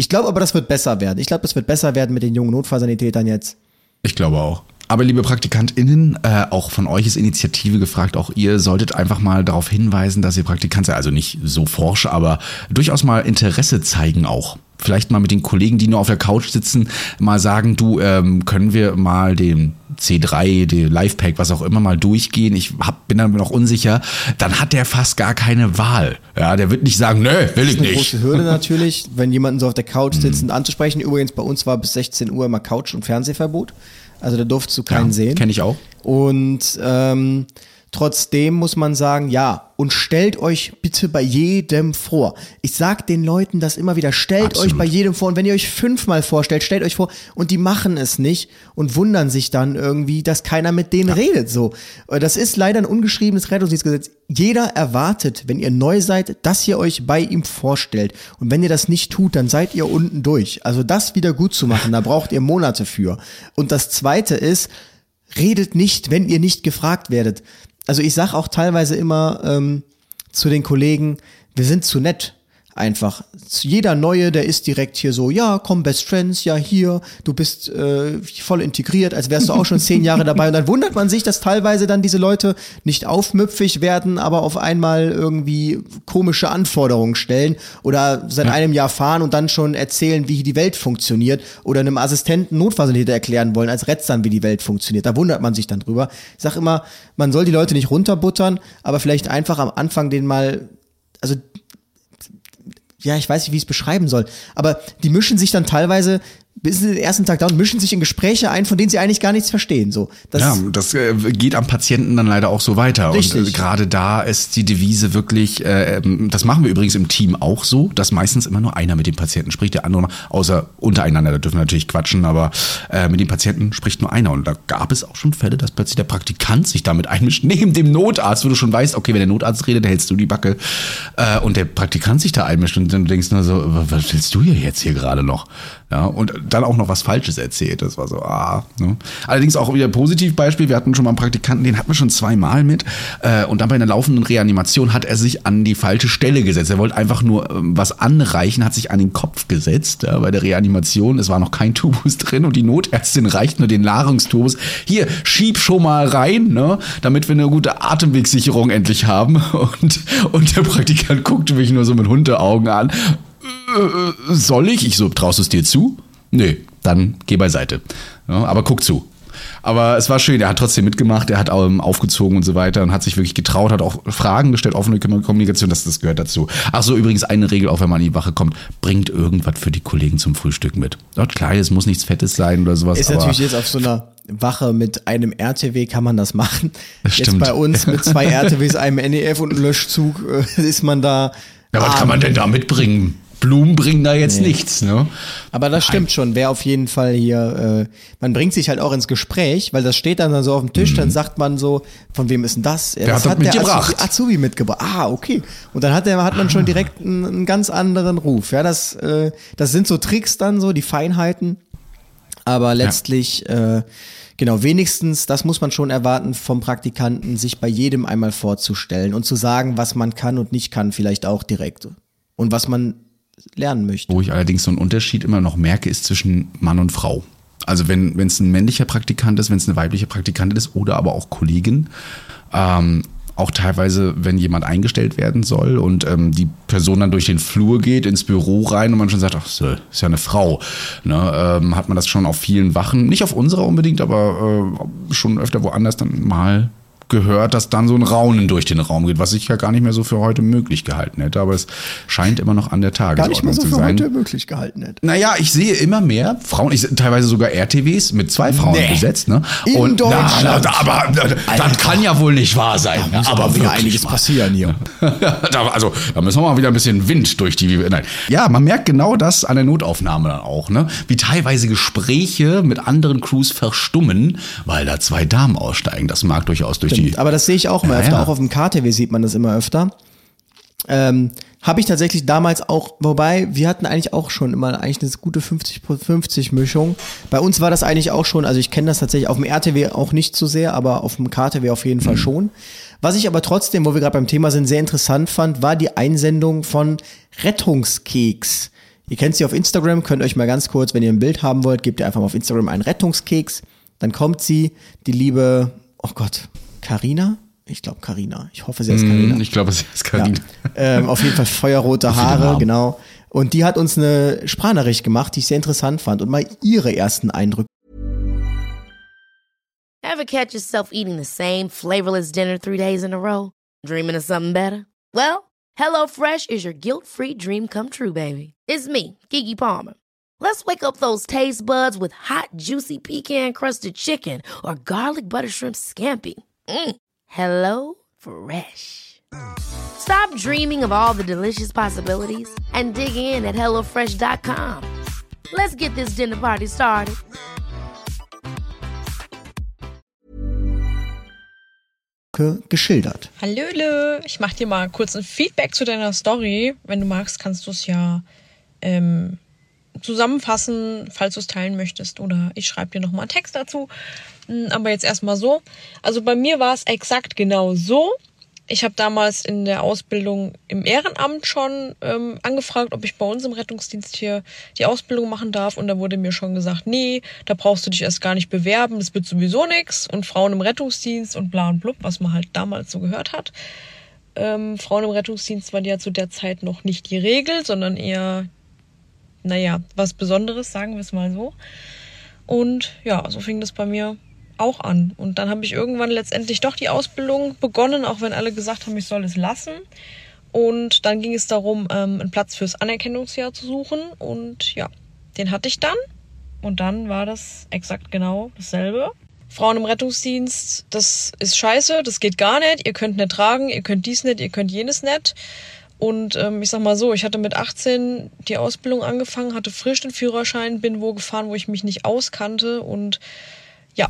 ich glaube aber, das wird besser werden. Ich glaube, das wird besser werden mit den jungen Notfallsanitätern jetzt. Ich glaube auch. Aber liebe PraktikantInnen, äh, auch von euch ist Initiative gefragt. Auch ihr solltet einfach mal darauf hinweisen, dass ihr Praktikant seid. Also nicht so forsch, aber durchaus mal Interesse zeigen auch. Vielleicht mal mit den Kollegen, die nur auf der Couch sitzen, mal sagen, du, ähm, können wir mal den C3, den Lifepack, was auch immer, mal durchgehen. Ich hab, bin dann noch unsicher. Dann hat der fast gar keine Wahl. Ja, der wird nicht sagen, nö, will ich eine nicht. große Hürde *laughs* natürlich, wenn jemanden so auf der Couch sitzend anzusprechen. Übrigens, bei uns war bis 16 Uhr immer Couch- und Fernsehverbot. Also da durftest du keinen Ja, sehen. kenn ich auch. Und ähm, trotzdem muss man sagen, ja, und stellt euch bitte bei jedem vor. Ich sag den Leuten das immer wieder, stellt Absolut. euch bei jedem vor. Und wenn ihr euch fünfmal vorstellt, stellt euch vor, und die machen es nicht und wundern sich dann irgendwie, dass keiner mit denen redet. So, Das ist leider ein ungeschriebenes Rettungsdienstgesetz. Jeder erwartet, wenn ihr neu seid, dass ihr euch bei ihm vorstellt. Und wenn ihr das nicht tut, dann seid ihr unten durch. Also das wieder gut zu machen, da braucht ihr Monate für. Und das zweite ist, redet nicht, wenn ihr nicht gefragt werdet. Also ich sag auch teilweise immer ähm, zu den Kollegen, wir sind zu nett. Einfach. Jeder Neue, der ist direkt hier so, ja, komm, Best Friends, ja, hier, du bist äh, voll integriert, als wärst du auch schon zehn Jahre dabei. Und dann wundert man sich, dass teilweise dann diese Leute nicht aufmüpfig werden, aber auf einmal irgendwie komische Anforderungen stellen oder seit einem Jahr fahren und dann schon erzählen, wie die Welt funktioniert oder einem Assistenten Notfallsanitäter erklären wollen, als Retzern, wie die Welt funktioniert. Da wundert man sich dann drüber. Ich sag immer, man soll die Leute nicht runterbuttern, aber vielleicht einfach am Anfang den mal, also ja, ich weiß nicht, wie ich es beschreiben soll, aber die mischen sich dann teilweise bis in den ersten Tag da und mischen sich in Gespräche ein, von denen sie eigentlich gar nichts verstehen. So, das Ja, das äh, geht am Patienten dann leider auch so weiter. Richtig. Und äh, gerade da ist die Devise wirklich, äh, ähm, das machen wir übrigens im Team auch so, dass meistens immer nur einer mit dem Patienten spricht, der andere, außer untereinander, da dürfen wir natürlich quatschen, aber äh, mit dem Patienten spricht nur einer. Und da gab es auch schon Fälle, dass plötzlich der Praktikant sich damit einmischt, *laughs* neben dem Notarzt, wo du schon weißt, okay, wenn der Notarzt redet, hältst du die Backe. Äh, und der Praktikant sich da einmischt und dann denkst du nur so, was willst du hier jetzt hier gerade noch? Ja, und dann auch noch was Falsches erzählt. Das war so, ah. Ne? Allerdings auch wieder ein Positivbeispiel. Wir hatten schon mal einen Praktikanten, den hatten wir schon zweimal mit. Äh, und dann bei einer laufenden Reanimation hat er sich an die falsche Stelle gesetzt. Er wollte einfach nur ähm, was anreichen, hat sich an den Kopf gesetzt ja, bei der Reanimation. Es war noch kein *laughs* Tubus drin und die Notärztin reicht nur den Nahrungstubus. Hier, schieb schon mal rein, ne, damit wir eine gute Atemwegsicherung endlich haben. *laughs* Und, und der Praktikant guckte mich nur so mit Hundeaugen an soll ich? Ich so, traust du es dir zu? Nee, dann geh beiseite. Ja, aber guck zu. Aber es war schön, er hat trotzdem mitgemacht, er hat ähm, aufgezogen und so weiter und hat sich wirklich getraut, hat auch Fragen gestellt, offene Kommunikation, das, das gehört dazu. Ach so, übrigens eine Regel, auch wenn man an die Wache kommt, bringt irgendwas für die Kollegen zum Frühstück mit. Dort Kleines, muss nichts Fettes sein oder sowas. ist natürlich jetzt auf so einer Wache mit einem RTW kann man das machen. *laughs* Das Jetzt stimmt. bei uns mit zwei *laughs* RTWs, einem NEF und einem Löschzug äh, ist man da. ja, was arm. kann man denn da mitbringen? Blumen bringen da jetzt nichts, ne? Aber das stimmt schon, wer auf jeden Fall hier, äh, man bringt sich halt auch ins Gespräch, weil das steht dann so auf dem Tisch, dann sagt man so, von wem ist denn das? Ja, Wer das hat das der mitgebracht? Azubi, Azubi mitgebracht. Ah, okay. Und dann hat, der, hat man schon direkt einen, einen ganz anderen Ruf. Ja, das, äh, das sind so Tricks dann so, die Feinheiten. Aber letztlich, äh, genau, wenigstens, das muss man schon erwarten vom Praktikanten, sich bei jedem einmal vorzustellen und zu sagen, was man kann und nicht kann, vielleicht auch direkt. Und was man lernen möchte. Wo ich allerdings so einen Unterschied immer noch merke, ist zwischen Mann und Frau. Also wenn es ein männlicher Praktikant ist, wenn es eine weibliche Praktikantin ist oder aber auch Kollegin. Ähm, auch teilweise, wenn jemand eingestellt werden soll und ähm, die Person dann durch den Flur geht, ins Büro rein und man schon sagt, ach, so, ist ja eine Frau, ne, ähm, hat man das schon auf vielen Wachen, nicht auf unserer unbedingt, aber äh, schon öfter woanders dann mal gehört, dass dann so ein Raunen durch den Raum geht, was ich ja gar nicht mehr so für heute möglich gehalten hätte. Aber es scheint immer noch an der Tagesordnung Gar nicht mehr so zu für sein. heute möglich gehalten hätte. Naja, ich sehe immer mehr Frauen, ich, teilweise sogar RTWs mit zwei Frauen Nee. besetzt. Ne? In Deutschland. Na, aber na, das kann ja wohl nicht wahr sein. muss aber aber wieder wirklich einiges mal. passieren hier. *laughs* da, also, da müssen wir mal wieder ein bisschen Wind durch die. Nein. Ja, man merkt genau das an der Notaufnahme dann auch, ne? Wie teilweise Gespräche mit anderen Crews verstummen, weil da zwei Damen aussteigen. Das mag durchaus durch die. Aber das sehe ich auch immer Ja, öfter. ja. Auch auf dem KTW sieht man das immer öfter. Ähm, habe ich tatsächlich damals auch, wobei wir hatten eigentlich auch schon immer eigentlich eine gute 50-50 Mischung. Bei uns war das eigentlich auch schon, also ich kenne das tatsächlich auf dem RTW auch nicht so sehr, aber auf dem KTW auf jeden Mhm. Fall schon. Was ich aber trotzdem, wo wir gerade beim Thema sind, sehr interessant fand, war die Einsendung von Rettungskeks. Ihr kennt sie auf Instagram, könnt euch mal ganz kurz, wenn ihr ein Bild haben wollt, gebt ihr einfach mal auf Instagram einen Rettungskeks. Dann kommt sie, die liebe, oh Gott, Karina? Ich glaube Karina. Ich hoffe, sie heißt Karina. Hm, ich glaube, es ist Ja. Karin. Ähm, auf jeden Fall feuerrote Haare, genau. Und die hat uns eine Sprachnachricht gemacht, die ich sehr interessant fand und mal ihre ersten Eindrücke Ever catch yourself eating the same flavorless dinner three days in a row? Dreaming of something better? Well, HelloFresh is your guilt free dream come true, baby. It's me, Gigi Palmer. Let's wake up those taste buds with hot, juicy pecan crusted chicken or garlic butter shrimp scampi. Mm. Hello Fresh. Stop dreaming of all the delicious possibilities and dig in at HelloFresh.com. Let's get this dinner party started. geschildert. Hallöle, ich mach dir mal kurz ein Feedback zu deiner Story. Wenn du magst, kannst du es ja ähm, zusammenfassen, falls du es teilen möchtest. Oder ich schreibe dir nochmal einen Text dazu. Mm, Aber jetzt erstmal so. Also bei mir war es exakt genau so. Ich habe damals in der Ausbildung im Ehrenamt schon ähm, angefragt, ob ich bei uns im Rettungsdienst hier die Ausbildung machen darf. Und da wurde mir schon gesagt, nee, da brauchst du dich erst gar nicht bewerben, das wird sowieso nix. Und Frauen im Rettungsdienst und bla und blub, was man halt damals so gehört hat. Ähm, Frauen im Rettungsdienst waren ja zu der Zeit noch nicht die Regel, sondern eher, naja, was Besonderes, sagen wir es mal so. Und ja, so fing das bei mir auch an. Und dann habe ich irgendwann letztendlich doch die Ausbildung begonnen, auch wenn alle gesagt haben, ich soll es lassen. Und dann ging es darum, ähm, einen Platz fürs Anerkennungsjahr zu suchen. Und ja, den hatte ich dann. Und dann war das exakt genau dasselbe. Frauen im Rettungsdienst, das ist scheiße, das geht gar nicht. Ihr könnt nicht tragen, ihr könnt dies nicht, ihr könnt jenes nicht. Und ähm, ich sag mal so, ich hatte mit 18 die Ausbildung angefangen, hatte frisch den Führerschein, bin wo gefahren, wo ich mich nicht auskannte. Und ja,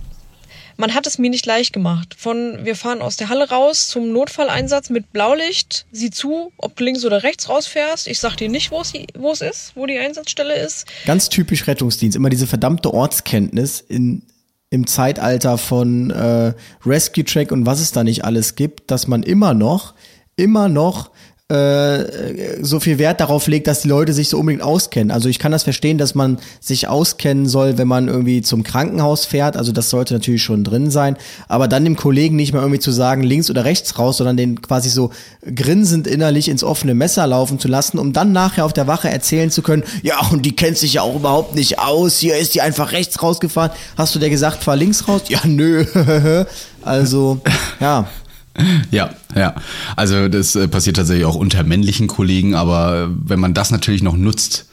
man hat es mir nicht leicht gemacht. Von wir fahren aus der Halle raus zum Notfalleinsatz mit Blaulicht. Sieh zu, ob du links oder rechts rausfährst. Ich sag dir nicht, wo es, ist, wo die Einsatzstelle ist. Ganz typisch Rettungsdienst. Immer diese verdammte Ortskenntnis in, im Zeitalter von äh, Rescue Track und was es da nicht alles gibt, dass man immer noch, immer noch äh, so viel Wert darauf legt, dass die Leute sich so unbedingt auskennen. Also ich kann das verstehen, dass man sich auskennen soll, wenn man irgendwie zum Krankenhaus fährt. Also das sollte natürlich schon drin sein. Aber dann dem Kollegen nicht mehr irgendwie zu sagen, links oder rechts raus, sondern den quasi so grinsend innerlich ins offene Messer laufen zu lassen, um dann nachher auf der Wache erzählen zu können, ja, und die kennt sich ja auch überhaupt nicht aus. Hier ist die einfach rechts rausgefahren. Hast du der gesagt, fahr links raus? Ja, nö. *laughs* also, ja. *laughs* Ja, ja. Also das äh, passiert tatsächlich auch unter männlichen Kollegen, aber äh, wenn man das natürlich noch nutzt,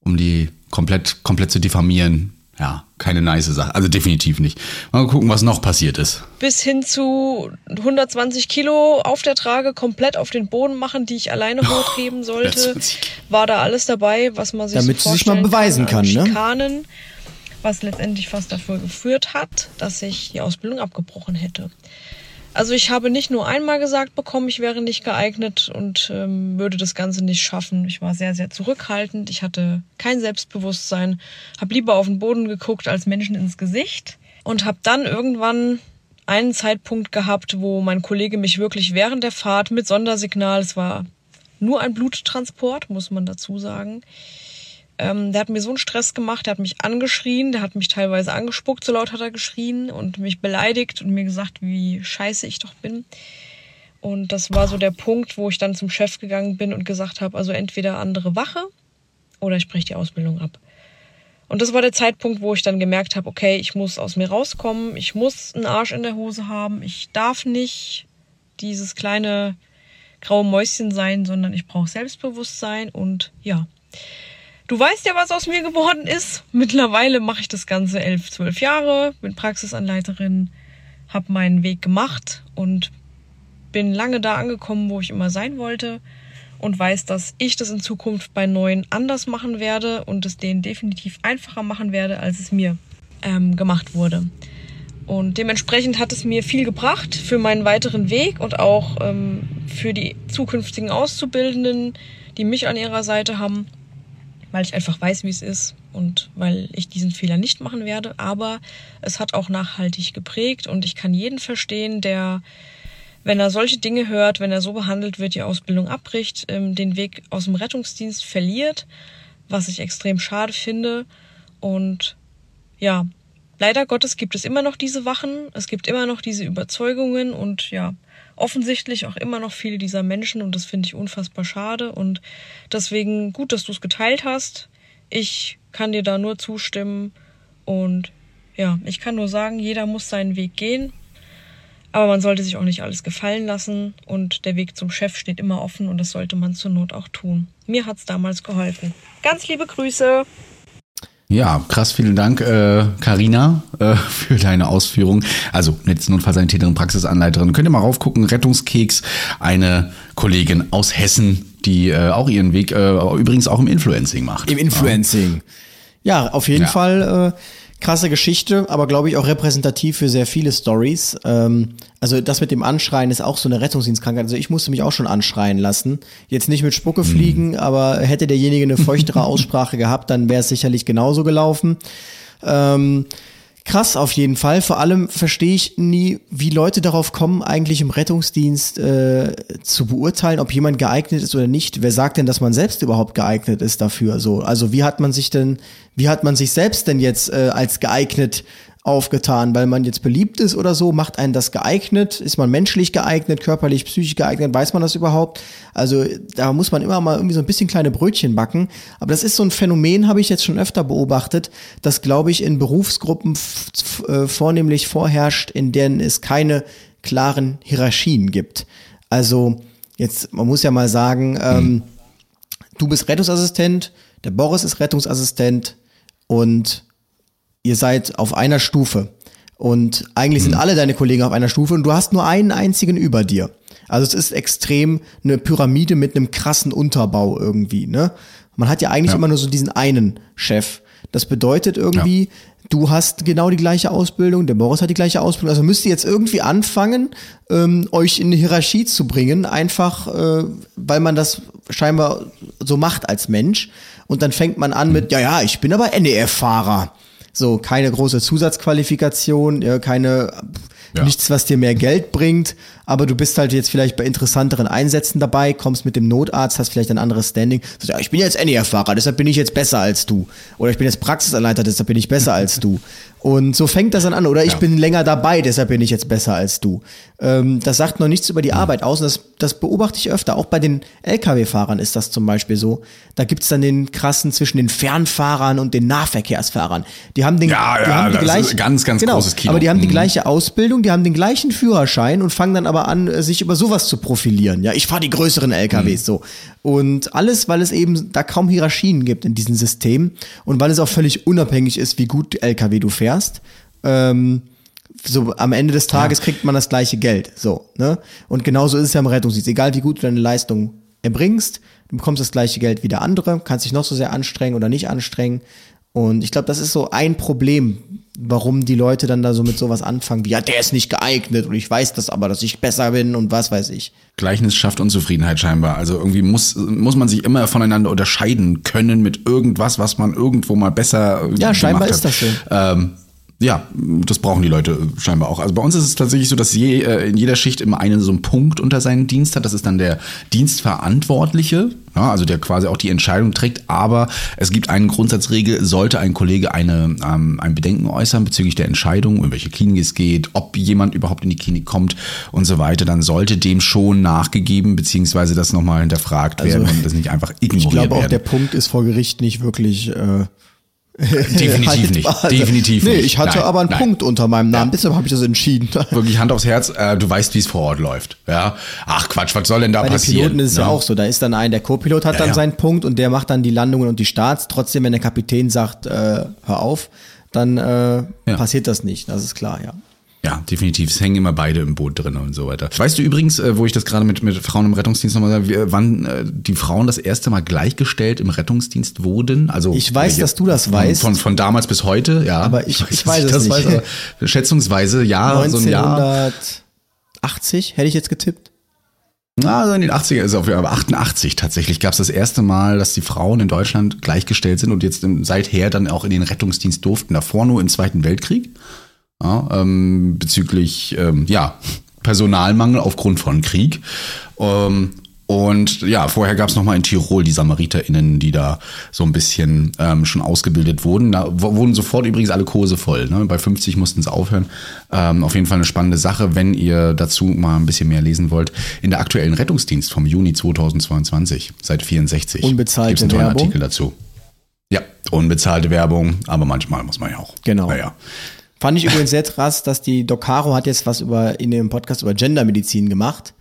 um die komplett, komplett zu diffamieren, ja, keine nice Sache. Also definitiv nicht. Mal gucken, was noch passiert ist. Bis hin zu 120 Kilo auf der Trage komplett auf den Boden machen, die ich alleine *laughs* hochheben sollte. 120 War da alles dabei, was man sich Damit so sie sich mal vorstellen beweisen kann. kann, an ne? Schikanen, was letztendlich fast dafür geführt hat, dass ich die Ausbildung abgebrochen hätte. Also ich habe nicht nur einmal gesagt bekommen, ich wäre nicht geeignet und ähm, würde das Ganze nicht schaffen. Ich war sehr, sehr zurückhaltend. Ich hatte kein Selbstbewusstsein, habe lieber auf den Boden geguckt als Menschen ins Gesicht und habe dann irgendwann einen Zeitpunkt gehabt, wo mein Kollege mich wirklich während der Fahrt mit Sondersignal, es war nur ein Bluttransport, muss man dazu sagen, ähm, der hat mir so einen Stress gemacht, der hat mich angeschrien, der hat mich teilweise angespuckt, so laut hat er geschrien und mich beleidigt und mir gesagt, wie scheiße ich doch bin. Und das war so der Punkt, wo ich dann zum Chef gegangen bin und gesagt habe, also entweder andere Wache oder ich breche die Ausbildung ab. Und das war der Zeitpunkt, wo ich dann gemerkt habe, okay, ich muss aus mir rauskommen, ich muss einen Arsch in der Hose haben, ich darf nicht dieses kleine graue Mäuschen sein, sondern ich brauche Selbstbewusstsein und ja. Du weißt ja, was aus mir geworden ist. Mittlerweile mache ich das Ganze elf, zwölf Jahre, bin Praxisanleiterin, habe meinen Weg gemacht und bin lange da angekommen, wo ich immer sein wollte und weiß, dass ich das in Zukunft bei neuen anders machen werde und es denen definitiv einfacher machen werde, als es mir ähm, gemacht wurde. Und dementsprechend hat es mir viel gebracht für meinen weiteren Weg und auch ähm, für die zukünftigen Auszubildenden, die mich an ihrer Seite haben, weil ich einfach weiß, wie es ist und weil ich diesen Fehler nicht machen werde. Aber es hat auch nachhaltig geprägt und ich kann jeden verstehen, der wenn er solche Dinge hört, wenn er so behandelt wird, die Ausbildung abbricht, ähm, den Weg aus dem Rettungsdienst verliert, was ich extrem schade finde. Und ja, leider Gottes gibt es immer noch diese Wachen, es gibt immer noch diese Überzeugungen und ja, offensichtlich auch immer noch viele dieser Menschen und das finde ich unfassbar schade und deswegen gut, dass du es geteilt hast. Ich kann dir da nur zustimmen und ja, ich kann nur sagen, jeder muss seinen Weg gehen. Aber man sollte sich auch nicht alles gefallen lassen und der Weg zum Chef steht immer offen und das sollte man zur Not auch tun. Mir hat's damals geholfen. Ganz liebe Grüße. Ja, krass, vielen Dank, Karina, äh, äh, *laughs* für deine Ausführungen. Also jetzt Notfallsanitäterin, Praxisanleiterin. Könnt ihr mal raufgucken, Rettungskeks, eine Kollegin aus Hessen, die äh, auch ihren Weg äh, übrigens auch im Influencing macht. Im Influencing. Ja, ja auf jeden ja. Fall. Krasse Geschichte, aber glaube ich auch repräsentativ für sehr viele Stories. Ähm, also das mit dem Anschreien ist auch so eine Rettungsdienstkrankheit. Also ich musste mich auch schon anschreien lassen. Jetzt nicht mit Spucke fliegen, mhm. aber hätte derjenige eine feuchtere *laughs* Aussprache gehabt, dann wäre es sicherlich genauso gelaufen. Ähm, krass auf jeden Fall. Vor allem verstehe ich nie, wie Leute darauf kommen, eigentlich im Rettungsdienst äh, zu beurteilen, ob jemand geeignet ist oder nicht. Wer sagt denn, dass man selbst überhaupt geeignet ist dafür? So, also wie hat man sich denn, wie hat man sich selbst denn jetzt äh, als geeignet aufgetan, weil man jetzt beliebt ist oder so, macht einen das geeignet? Ist man menschlich geeignet, körperlich, psychisch geeignet? Weiß man das überhaupt? Also da muss man immer mal irgendwie so ein bisschen kleine Brötchen backen. Aber das ist so ein Phänomen, habe ich jetzt schon öfter beobachtet, das glaube ich in Berufsgruppen äh, vornehmlich vorherrscht, in denen es keine klaren Hierarchien gibt. Also jetzt, man muss ja mal sagen, ähm, mhm. du bist Rettungsassistent, der Boris ist Rettungsassistent und ihr seid auf einer Stufe. Und eigentlich sind mhm. alle deine Kollegen auf einer Stufe und du hast nur einen einzigen über dir. Also es ist extrem eine Pyramide mit einem krassen Unterbau irgendwie, ne? Man hat ja eigentlich ja. immer nur so diesen einen Chef. Das bedeutet irgendwie, ja. du hast genau die gleiche Ausbildung, der Boris hat die gleiche Ausbildung. Also müsst ihr jetzt irgendwie anfangen, ähm, euch in eine Hierarchie zu bringen, einfach äh, weil man das scheinbar so macht als Mensch. Und dann fängt man an mit, mhm. ja, ja, ich bin aber NEF-Fahrer. So, keine große Zusatzqualifikation, ja, keine, ja. nichts, was dir mehr Geld bringt, aber du bist halt jetzt vielleicht bei interessanteren Einsätzen dabei, kommst mit dem Notarzt, hast vielleicht ein anderes Standing. So, ja, ich bin jetzt NER-Fahrer, deshalb bin ich jetzt besser als du. Oder ich bin jetzt Praxisanleiter, deshalb bin ich besser als du. Und so fängt das dann an. Oder ich ja. bin länger dabei, deshalb bin ich jetzt besser als du. Ähm, das sagt noch nichts über die Arbeit aus. Und das, das beobachte ich öfter. Auch bei den Lkw-Fahrern ist das zum Beispiel so. Da gibt's dann den krassen zwischen den Fernfahrern und den Nahverkehrsfahrern. Die haben den, ja, die ja, haben die gleiche, ganz, ganz genau, großes Kino. Aber die haben die mhm. gleiche Ausbildung, die haben den gleichen Führerschein und fangen dann aber an, sich über sowas zu profilieren. Ja, ich fahre die größeren LKWs mhm. so. Und alles, weil es eben da kaum Hierarchien gibt in diesem System und weil es auch völlig unabhängig ist, wie gut LKW du fährst. Ähm, so am Ende des Tages ja. kriegt man das gleiche Geld. So, ne? Und genauso ist es ja im Rettungsdienst. Egal wie gut du deine Leistung erbringst, du bekommst das gleiche Geld wie der andere, kannst dich noch so sehr anstrengen oder nicht anstrengen. Und ich glaube, das ist so ein Problem, warum die Leute dann da so mit sowas anfangen, wie, ja, der ist nicht geeignet und ich weiß das aber, dass ich besser bin und was weiß ich. Gleichnis schafft Unzufriedenheit scheinbar. Also irgendwie muss, muss man sich immer voneinander unterscheiden können mit irgendwas, was man irgendwo mal besser Ja, scheinbar ist das so. Ähm, Ja, das brauchen die Leute scheinbar auch. Also bei uns ist es tatsächlich so, dass je, äh, in jeder Schicht immer einen so einen Punkt unter seinen Dienst hat. Das ist dann der Dienstverantwortliche, ja, also der quasi auch die Entscheidung trägt. Aber es gibt eine Grundsatzregel, sollte ein Kollege eine, ähm, ein Bedenken äußern bezüglich der Entscheidung, in welche Klinik es geht, ob jemand überhaupt in die Klinik kommt und so weiter, dann sollte dem schon nachgegeben, beziehungsweise das nochmal hinterfragt werden und das nicht einfach ignoriert Ich glaube auch, werden. der Punkt ist vor Gericht nicht wirklich äh, Definitiv nicht. haltbar. Definitiv nee, nicht. ich hatte Nein, aber einen nein. Punkt unter meinem Namen, Ja. deshalb habe ich das entschieden. *laughs* Wirklich Hand aufs Herz, äh, du weißt, wie es vor Ort läuft. Ja. Ach Quatsch, was soll denn da Bei den passieren? Piloten ist es ja Ne? auch so. Da ist dann ein, der Co-Pilot hat Ja, dann seinen Punkt und der macht dann die Landungen und die Starts. Trotzdem, wenn der Kapitän sagt, äh, hör auf, dann äh, passiert das nicht. Das ist klar, ja. Ja, definitiv. Es hängen immer beide im Boot drin und so weiter. Weißt du übrigens, äh, wo ich das gerade mit, mit Frauen im Rettungsdienst nochmal sage, wann äh, die Frauen das erste Mal gleichgestellt im Rettungsdienst wurden? Also Ich weiß, dass du das von, weißt. Von, von damals bis heute, ja. Aber ich- ich dass weiß es das nicht. aber schätzungsweise, ja, so ein Jahr. 1980 hätte ich jetzt getippt. Na, also in den 80er ist es auf jeden Fall, aber 88 tatsächlich gab es das erste Mal, dass die Frauen in Deutschland gleichgestellt sind und jetzt seither dann auch in den Rettungsdienst durften. Davor nur im Zweiten Weltkrieg. Ja, ähm, bezüglich, ähm, ja, Personalmangel aufgrund von Krieg. Ähm, und ja, vorher gab es nochmal in Tirol die SamariterInnen, die da so ein bisschen ähm, schon ausgebildet wurden. Da wurden sofort übrigens alle Kurse voll. Ne? Bei 50 mussten es aufhören. Ähm, auf jeden Fall eine spannende Sache, wenn ihr dazu mal ein bisschen mehr lesen wollt. In der aktuellen Rettungsdienst vom Juni 2022, seit 64, Unbezahlte gibt's einen tollen Werbung. Artikel dazu. Ja, unbezahlte Werbung, aber manchmal muss man ja auch. Genau. Naja. Fand ich übrigens sehr krass, dass die Docaro hat jetzt was über in dem Podcast über Gendermedizin gemacht.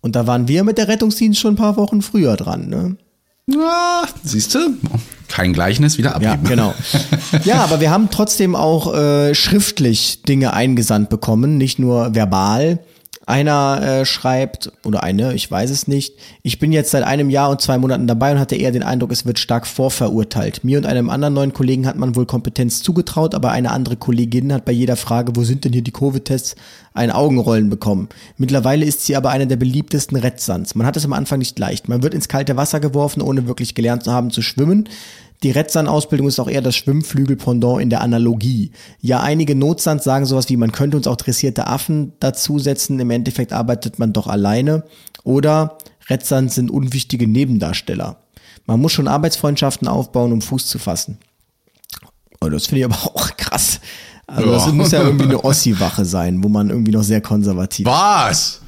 Und da waren wir mit der Rettungsdienst schon ein paar Wochen früher dran, ne? Ja, siehst du? Kein Gleichnis, wieder Ja, abheben. genau. *laughs* Ja, aber wir haben trotzdem auch äh, schriftlich Dinge eingesandt bekommen, nicht nur verbal. Einer äh, schreibt, oder eine, ich weiß es nicht, ich bin jetzt seit einem Jahr und zwei Monaten dabei und hatte eher den Eindruck, es wird stark vorverurteilt. Mir und einem anderen neuen Kollegen hat man wohl Kompetenz zugetraut, aber eine andere Kollegin hat bei jeder Frage, wo sind denn hier die Covid-Tests, ein Augenrollen bekommen. Mittlerweile ist sie aber eine der beliebtesten Rettsands. Man hat es am Anfang nicht leicht. Man wird ins kalte Wasser geworfen, ohne wirklich gelernt zu haben zu schwimmen. Die Rettsan-Ausbildung ist auch eher das Schwimmflügel-Pendant in der Analogie. Ja, einige Notsand sagen sowas wie, man könnte uns auch dressierte Affen dazusetzen, im Endeffekt arbeitet man doch alleine. Oder Rettsand sind unwichtige Nebendarsteller. Man muss schon Arbeitsfreundschaften aufbauen, um Fuß zu fassen. Oh, das finde ich aber *laughs* auch krass. Also das Ja. muss ja irgendwie eine Ossi-Wache sein, wo man irgendwie noch sehr konservativ Was?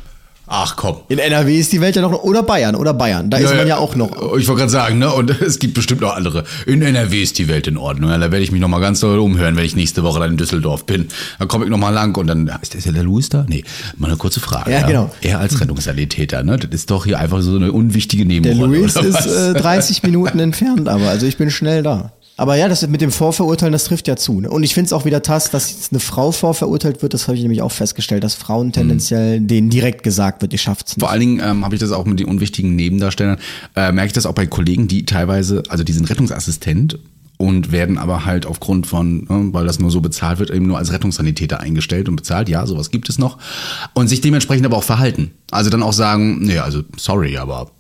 Ach komm. In NRW ist die Welt ja noch, oder Bayern, oder Bayern, da ist man ja auch noch. Ich wollte gerade sagen, ne? Und *laughs* es gibt bestimmt noch andere. In NRW ist die Welt in Ordnung. Ja, da werde ich mich noch mal ganz doll umhören, wenn ich nächste Woche dann in Düsseldorf bin. Dann komme ich noch mal lang und dann ist der, ist der Louis da? Nee, mal eine kurze Frage. Ja, genau. Er als Rettungssanitäter, ne? Das ist doch hier einfach so eine unwichtige Der Nebenrolle. Luis oder ist äh, 30 *laughs* Minuten entfernt, aber also ich bin schnell da. Aber ja, das mit dem Vorverurteilen, das trifft ja zu. Ne? Und ich finde es auch wieder tass, dass jetzt eine Frau vorverurteilt wird. Das habe ich nämlich auch festgestellt, dass Frauen tendenziell denen direkt gesagt wird, ihr schafft's nicht. Vor allen Dingen ähm, habe ich das auch mit den unwichtigen Nebendarstellern, äh, merke ich das auch bei Kollegen, die teilweise, also die sind Rettungsassistent und werden aber halt aufgrund von, ne, weil das nur so bezahlt wird, eben nur als Rettungssanitäter eingestellt und bezahlt. Ja, sowas gibt es noch. Und sich dementsprechend aber auch verhalten. Also dann auch sagen, nee, also sorry, aber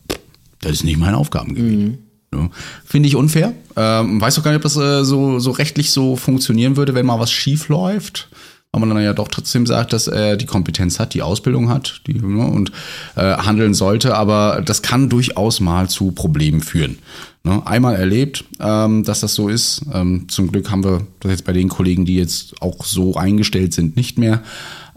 das ist nicht mein Aufgabengebiet. Ja, Finde ich unfair. Ähm, weiß auch gar nicht, ob das äh, so, so rechtlich so funktionieren würde, wenn mal was schief läuft. Aber man dann ja doch trotzdem sagt, dass er die Kompetenz hat, die Ausbildung hat die, ne, und äh, handeln sollte. Aber das kann durchaus mal zu Problemen führen. Ne? Einmal erlebt, ähm, dass das so ist. Ähm, zum Glück haben wir das jetzt bei den Kollegen, die jetzt auch so eingestellt sind, nicht mehr.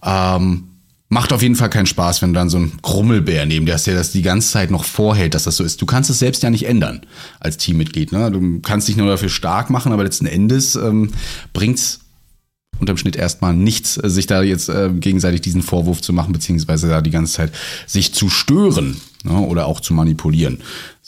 Ähm, Macht auf jeden Fall keinen Spaß, wenn du dann so ein Grummelbär neben dir hast, der das die ganze Zeit noch vorhält, dass das so ist. Du kannst es selbst ja nicht ändern als Teammitglied. Ne? Du kannst dich nur dafür stark machen, aber letzten Endes ähm, bringt's unterm Schnitt erstmal nichts, äh, sich da jetzt äh, gegenseitig diesen Vorwurf zu machen, beziehungsweise da die ganze Zeit sich zu stören ne? oder auch zu manipulieren.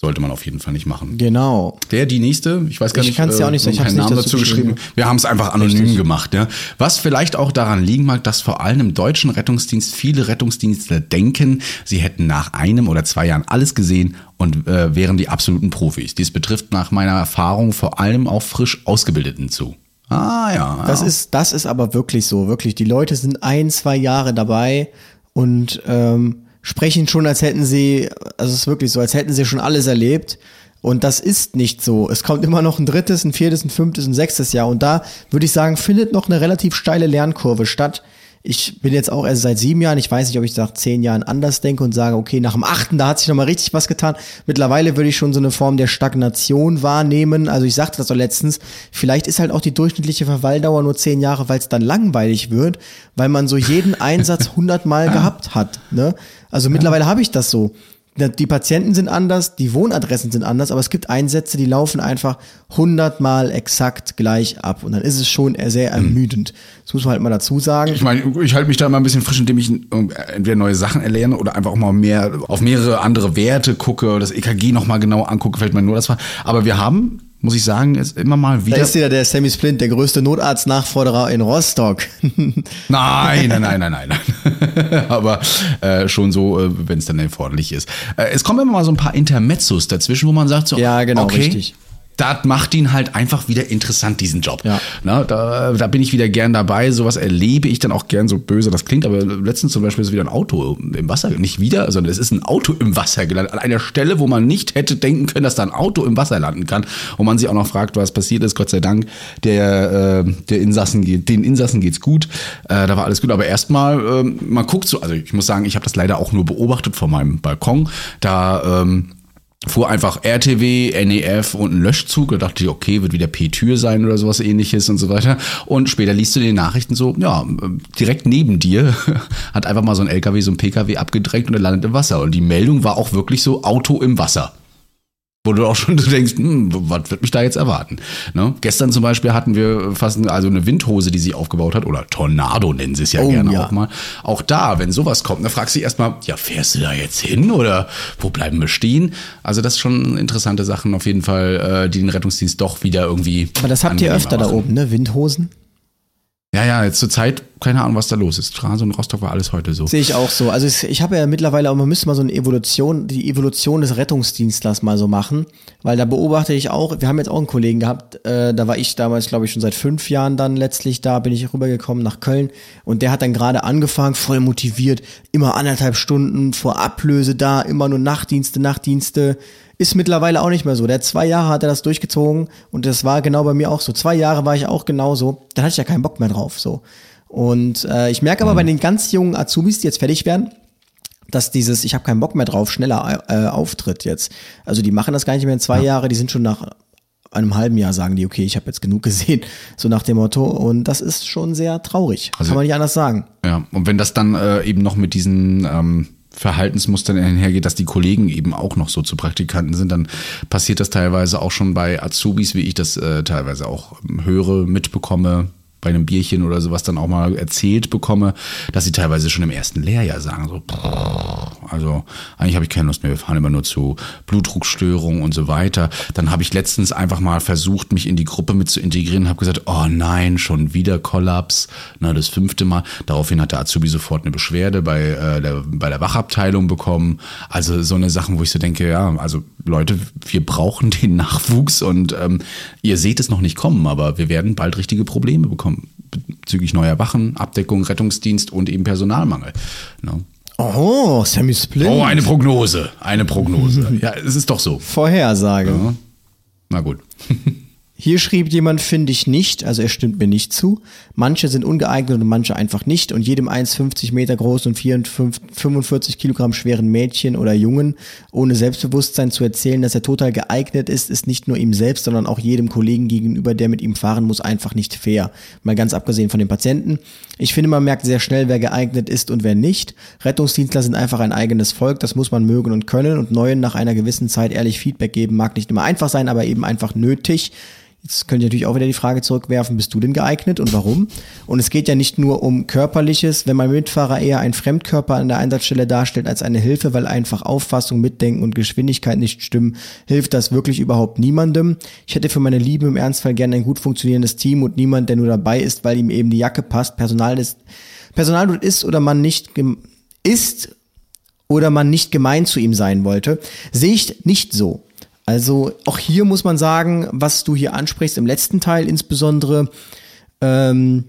Sollte man auf jeden Fall nicht machen. Genau. Der, die nächste, ich weiß gar Ich nicht, kann's dir auch nicht sagen, ich nicht Namen dazu geschrieben. geschrieben. Wir haben es einfach anonym gemacht. Ja. Was vielleicht auch daran liegen mag, dass vor allem im deutschen Rettungsdienst viele Rettungsdienstler denken, sie hätten nach einem oder zwei Jahren alles gesehen und äh, wären die absoluten Profis. Dies betrifft nach meiner Erfahrung vor allem auch frisch Ausgebildeten zu. Ah ja. Das ja. ist, das ist aber wirklich so, wirklich. Die Leute sind ein, zwei Jahre dabei und ähm, sprechen schon, als hätten sie, also es ist wirklich so, als hätten sie schon alles erlebt. Und das ist nicht so. Es kommt immer noch ein drittes, ein viertes, ein fünftes, ein sechstes Jahr. Und da würde ich sagen, findet noch eine relativ steile Lernkurve statt. Ich bin jetzt auch erst seit sieben Jahren. Ich weiß nicht, ob ich nach zehn Jahren anders denke und sage, okay, nach dem achten, da hat sich nochmal richtig was getan. Mittlerweile würde ich schon so eine Form der Stagnation wahrnehmen. Also ich sagte das doch letztens. Vielleicht ist halt auch die durchschnittliche Verweildauer nur zehn Jahre, weil es dann langweilig wird, weil man so jeden Einsatz *laughs* hundertmal gehabt hat. Ne? Also mittlerweile habe ich das so die Patienten sind anders, die Wohnadressen sind anders, aber es gibt Einsätze, die laufen einfach hundertmal exakt gleich ab. Und dann ist es schon sehr ermüdend. Das muss man halt mal dazu sagen. Ich meine, ich halte mich da immer ein bisschen frisch, indem ich entweder neue Sachen erlerne oder einfach auch mal mehr auf mehrere andere Werte gucke, das EKG nochmal genau angucke, fällt mir nur das war. Aber wir haben muss ich sagen, ist immer mal wieder. Da ist ja der Sammy Splint, der größte Notarzt-Nachforderer in Rostock. *laughs* nein, nein, nein, nein, nein. *laughs* Aber äh, schon so, äh, wenn es dann erforderlich ist. Äh, es kommen immer mal so ein paar Intermezzos dazwischen, wo man sagt so, ja, genau, okay, richtig das macht ihn halt einfach wieder interessant, diesen Job. Ja. Na, da, da bin ich wieder gern dabei. Sowas erlebe ich dann auch gern, so böse das klingt. Aber letztens zum Beispiel ist wieder ein Auto im Wasser, nicht wieder, sondern es ist ein Auto im Wasser gelandet. An einer Stelle, wo man nicht hätte denken können, dass da ein Auto im Wasser landen kann. Und man sich auch noch fragt, was passiert ist. Gott sei Dank, der, äh, der Insassen geht, den Insassen geht's gut. Äh, da war alles gut. Aber erstmal, äh, man guckt so, also ich muss sagen, ich habe das leider auch nur beobachtet von meinem Balkon. Da ähm, fuhr einfach RTW, NEF und ein Löschzug. Da dachte ich, okay, wird wieder P-Tür sein oder sowas ähnliches und so weiter. Und später liest du die Nachrichten so, ja, direkt neben dir *laughs* hat einfach mal so ein LKW, so ein PKW abgedrängt und er landet im Wasser. Und die Meldung war auch wirklich so Auto im Wasser. Wo du auch schon *laughs* denkst, hm, was wird mich da jetzt erwarten? Ne? Gestern zum Beispiel hatten wir fast also eine Windhose, die sie aufgebaut hat, oder Tornado nennen sie es ja oh, gerne ja. auch mal. Auch da, wenn sowas kommt, dann fragst du dich erstmal, ja, fährst du da jetzt hin oder wo bleiben wir stehen? Also das ist schon interessante Sachen auf jeden Fall, äh, die den Rettungsdienst doch wieder irgendwie. Aber das habt ihr öfter machen. da oben, ne? Windhosen? Ja, ja, jetzt zur Zeit, keine Ahnung, was da los ist. Straße und Rostock war alles heute so. Sehe ich auch so. Also ich habe ja mittlerweile auch, man müsste mal so eine Evolution, die Evolution des Rettungsdienstlers mal so machen, weil da beobachte ich auch, wir haben jetzt auch einen Kollegen gehabt, äh, da war ich damals, glaube ich, schon seit fünf Jahren dann letztlich da, bin ich rübergekommen nach Köln und der hat dann gerade angefangen, voll motiviert, immer anderthalb Stunden vor Ablöse da, immer nur Nachtdienste, Nachtdienste, ist mittlerweile auch nicht mehr so. Der zwei Jahre hat er das durchgezogen und das war genau bei mir auch so. Zwei Jahre war ich auch genauso. Dann hatte ich ja keinen Bock mehr drauf. So. Und äh, ich merke aber mhm. bei den ganz jungen Azubis, die jetzt fertig werden, dass dieses Ich habe keinen Bock mehr drauf schneller äh, auftritt jetzt. Also die machen das gar nicht mehr in zwei ja. Jahre, die sind schon nach einem halben Jahr sagen die, okay, ich habe jetzt genug *laughs* gesehen, so nach dem Motto. Und das ist schon sehr traurig. Also, Kann man nicht anders sagen. Ja, und wenn das dann äh, eben noch mit diesen ähm, Verhaltensmustern einhergeht, dass die Kollegen eben auch noch so zu Praktikanten sind, dann passiert das teilweise auch schon bei Azubis, wie ich das äh, teilweise auch höre, mitbekomme, bei einem Bierchen oder sowas dann auch mal erzählt bekomme, dass sie teilweise schon im ersten Lehrjahr sagen, so, also eigentlich habe ich keine Lust mehr, wir fahren immer nur zu Blutdruckstörungen und so weiter. Dann habe ich letztens einfach mal versucht, mich in die Gruppe mit zu integrieren, habe gesagt, oh nein, schon wieder Kollaps, na das fünfte Mal. Daraufhin hat der Azubi sofort eine Beschwerde bei, äh, der, bei der Wachabteilung bekommen. Also so eine Sachen, wo ich so denke, ja, also Leute, wir brauchen den Nachwuchs und ähm, ihr seht es noch nicht kommen, aber wir werden bald richtige Probleme bekommen bezüglich neuer Wachen, Abdeckung, Rettungsdienst und eben Personalmangel. No. Oh, Sammy Splint. Oh, eine Prognose. Eine Prognose. *laughs* ja, es ist doch so. Vorhersage. Ja. Na gut. *laughs* Hier schrieb jemand, finde ich nicht, also er stimmt mir nicht zu. Manche sind ungeeignet und manche einfach nicht. Und jedem 1,50 Meter großen und 45 Kilogramm schweren Mädchen oder Jungen ohne Selbstbewusstsein zu erzählen, dass er total geeignet ist, ist nicht nur ihm selbst, sondern auch jedem Kollegen gegenüber, der mit ihm fahren muss, einfach nicht fair. Mal ganz abgesehen von den Patienten. Ich finde, man merkt sehr schnell, wer geeignet ist und wer nicht. Rettungsdienstler sind einfach ein eigenes Volk, das muss man mögen und können und neuen nach einer gewissen Zeit ehrlich Feedback geben, mag nicht immer einfach sein, aber eben einfach nötig. Jetzt könnt ihr natürlich auch wieder die Frage zurückwerfen, bist du denn geeignet und warum? Und es geht ja nicht nur um körperliches, wenn mein Mitfahrer eher ein Fremdkörper an der Einsatzstelle darstellt als eine Hilfe, weil einfach Auffassung, Mitdenken und Geschwindigkeit nicht stimmen, hilft das wirklich überhaupt niemandem. Ich hätte für meine Lieben im Ernstfall gerne ein gut funktionierendes Team und niemand, der nur dabei ist, weil ihm eben die Jacke passt. Personal ist, Personal ist oder man nicht ist oder man nicht gemein zu ihm sein wollte, sehe ich nicht so. Also auch hier muss man sagen, was du hier ansprichst, im letzten Teil insbesondere, ähm,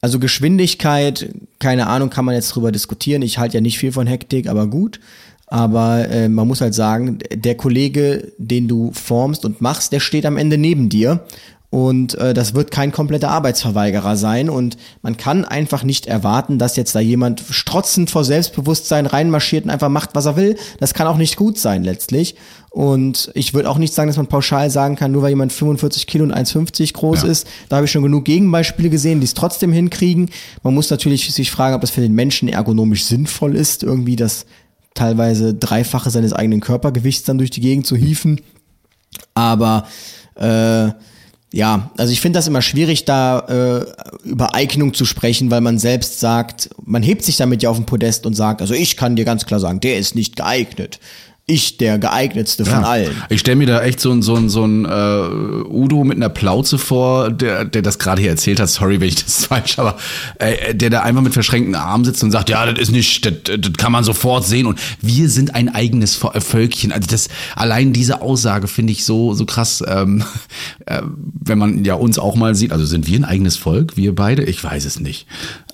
also Geschwindigkeit, keine Ahnung, kann man jetzt drüber diskutieren. Ich halte ja nicht viel von Hektik, aber gut. Aber äh, man muss halt sagen, der Kollege, den du formst und machst, der steht am Ende neben dir. Und äh, das wird kein kompletter Arbeitsverweigerer sein. Und man kann einfach nicht erwarten, dass jetzt da jemand strotzend vor Selbstbewusstsein reinmarschiert und einfach macht, was er will. Das kann auch nicht gut sein letztlich. Und ich würde auch nicht sagen, dass man pauschal sagen kann, nur weil jemand 45 Kilo und 1,50 groß Ja. ist. Da habe ich schon genug Gegenbeispiele gesehen, die es trotzdem hinkriegen. Man muss natürlich sich fragen, ob das für den Menschen ergonomisch sinnvoll ist, irgendwie das teilweise Dreifache seines eigenen Körpergewichts dann durch die Gegend zu hieven. Aber äh, ja, also ich finde das immer schwierig, da äh, über Eignung zu sprechen, weil man selbst sagt, man hebt sich damit ja auf den Podest und sagt, also ich kann dir ganz klar sagen, der ist nicht geeignet. Ich der geeignetste von allen. Ich stelle mir da echt so ein so so ein äh, Udo mit einer Plauze vor, der der das gerade hier erzählt hat. Sorry, wenn ich das *laughs* falsch, aber äh, der da einfach mit verschränkten Armen sitzt und sagt, ja, das ist nicht, das, das kann man sofort sehen und wir sind ein eigenes äh, Völkchen. Also das allein diese Aussage finde ich so so krass. Ähm, *laughs* äh, wenn man ja uns auch mal sieht, also sind wir ein eigenes Volk, wir beide? Ich weiß es nicht.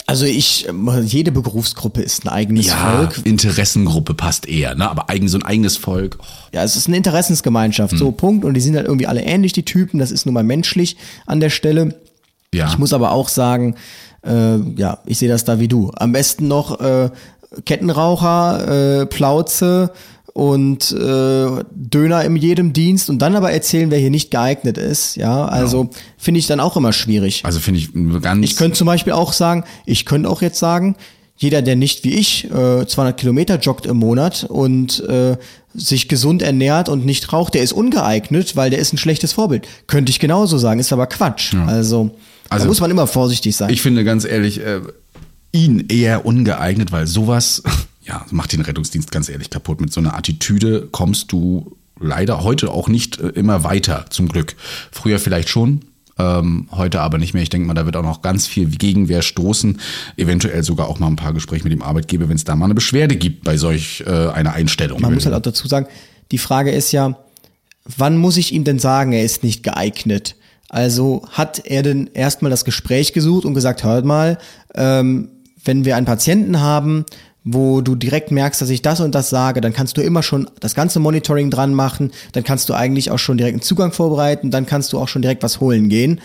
Also ich, jede Berufsgruppe ist ein eigenes Ja, Volk. Interessengruppe passt eher, ne? Aber eigen so ein eigenes Volk. Oh. Ja, es ist eine Interessensgemeinschaft, so Punkt. Und die sind halt irgendwie alle ähnlich, die Typen. Das ist nun mal menschlich an der Stelle. Ja. Ich muss aber auch sagen, äh, ja, ich sehe das da wie du. Am besten noch äh, Kettenraucher, äh, Plauze und äh, Döner in jedem Dienst und dann aber erzählen, wer hier nicht geeignet ist. Ja, also finde ich dann auch immer schwierig. Also finde ich ganz. Ich könnte zum Beispiel auch sagen, ich könnte auch jetzt sagen, jeder, der nicht wie ich äh, 200 Kilometer joggt im Monat und äh, sich gesund ernährt und nicht raucht, der ist ungeeignet, weil der ist ein schlechtes Vorbild. Könnte ich genauso sagen, ist aber Quatsch. Also, Also- da muss man immer vorsichtig sein. Ich finde ganz ehrlich, äh, ihn eher ungeeignet, weil sowas, ja, macht den Rettungsdienst ganz ehrlich kaputt. Mit so einer Attitüde kommst du leider heute auch nicht äh, immer weiter, zum Glück. Früher vielleicht schon. Ähm, heute aber nicht mehr. Ich denke mal, da wird auch noch ganz viel Gegenwehr stoßen. Eventuell sogar auch mal ein paar Gespräche mit dem Arbeitgeber, wenn es da mal eine Beschwerde gibt bei solch äh, einer Einstellung. Man muss halt auch dazu sagen, die Frage ist ja, wann muss ich ihm denn sagen, er ist nicht geeignet? Also hat er denn erstmal das Gespräch gesucht und gesagt, hört mal, ähm, wenn wir einen Patienten haben, wo du direkt merkst, dass ich das und das sage, dann kannst du immer schon das ganze Monitoring dran machen, dann kannst du eigentlich auch schon direkt einen Zugang vorbereiten, dann kannst du auch schon direkt was holen gehen.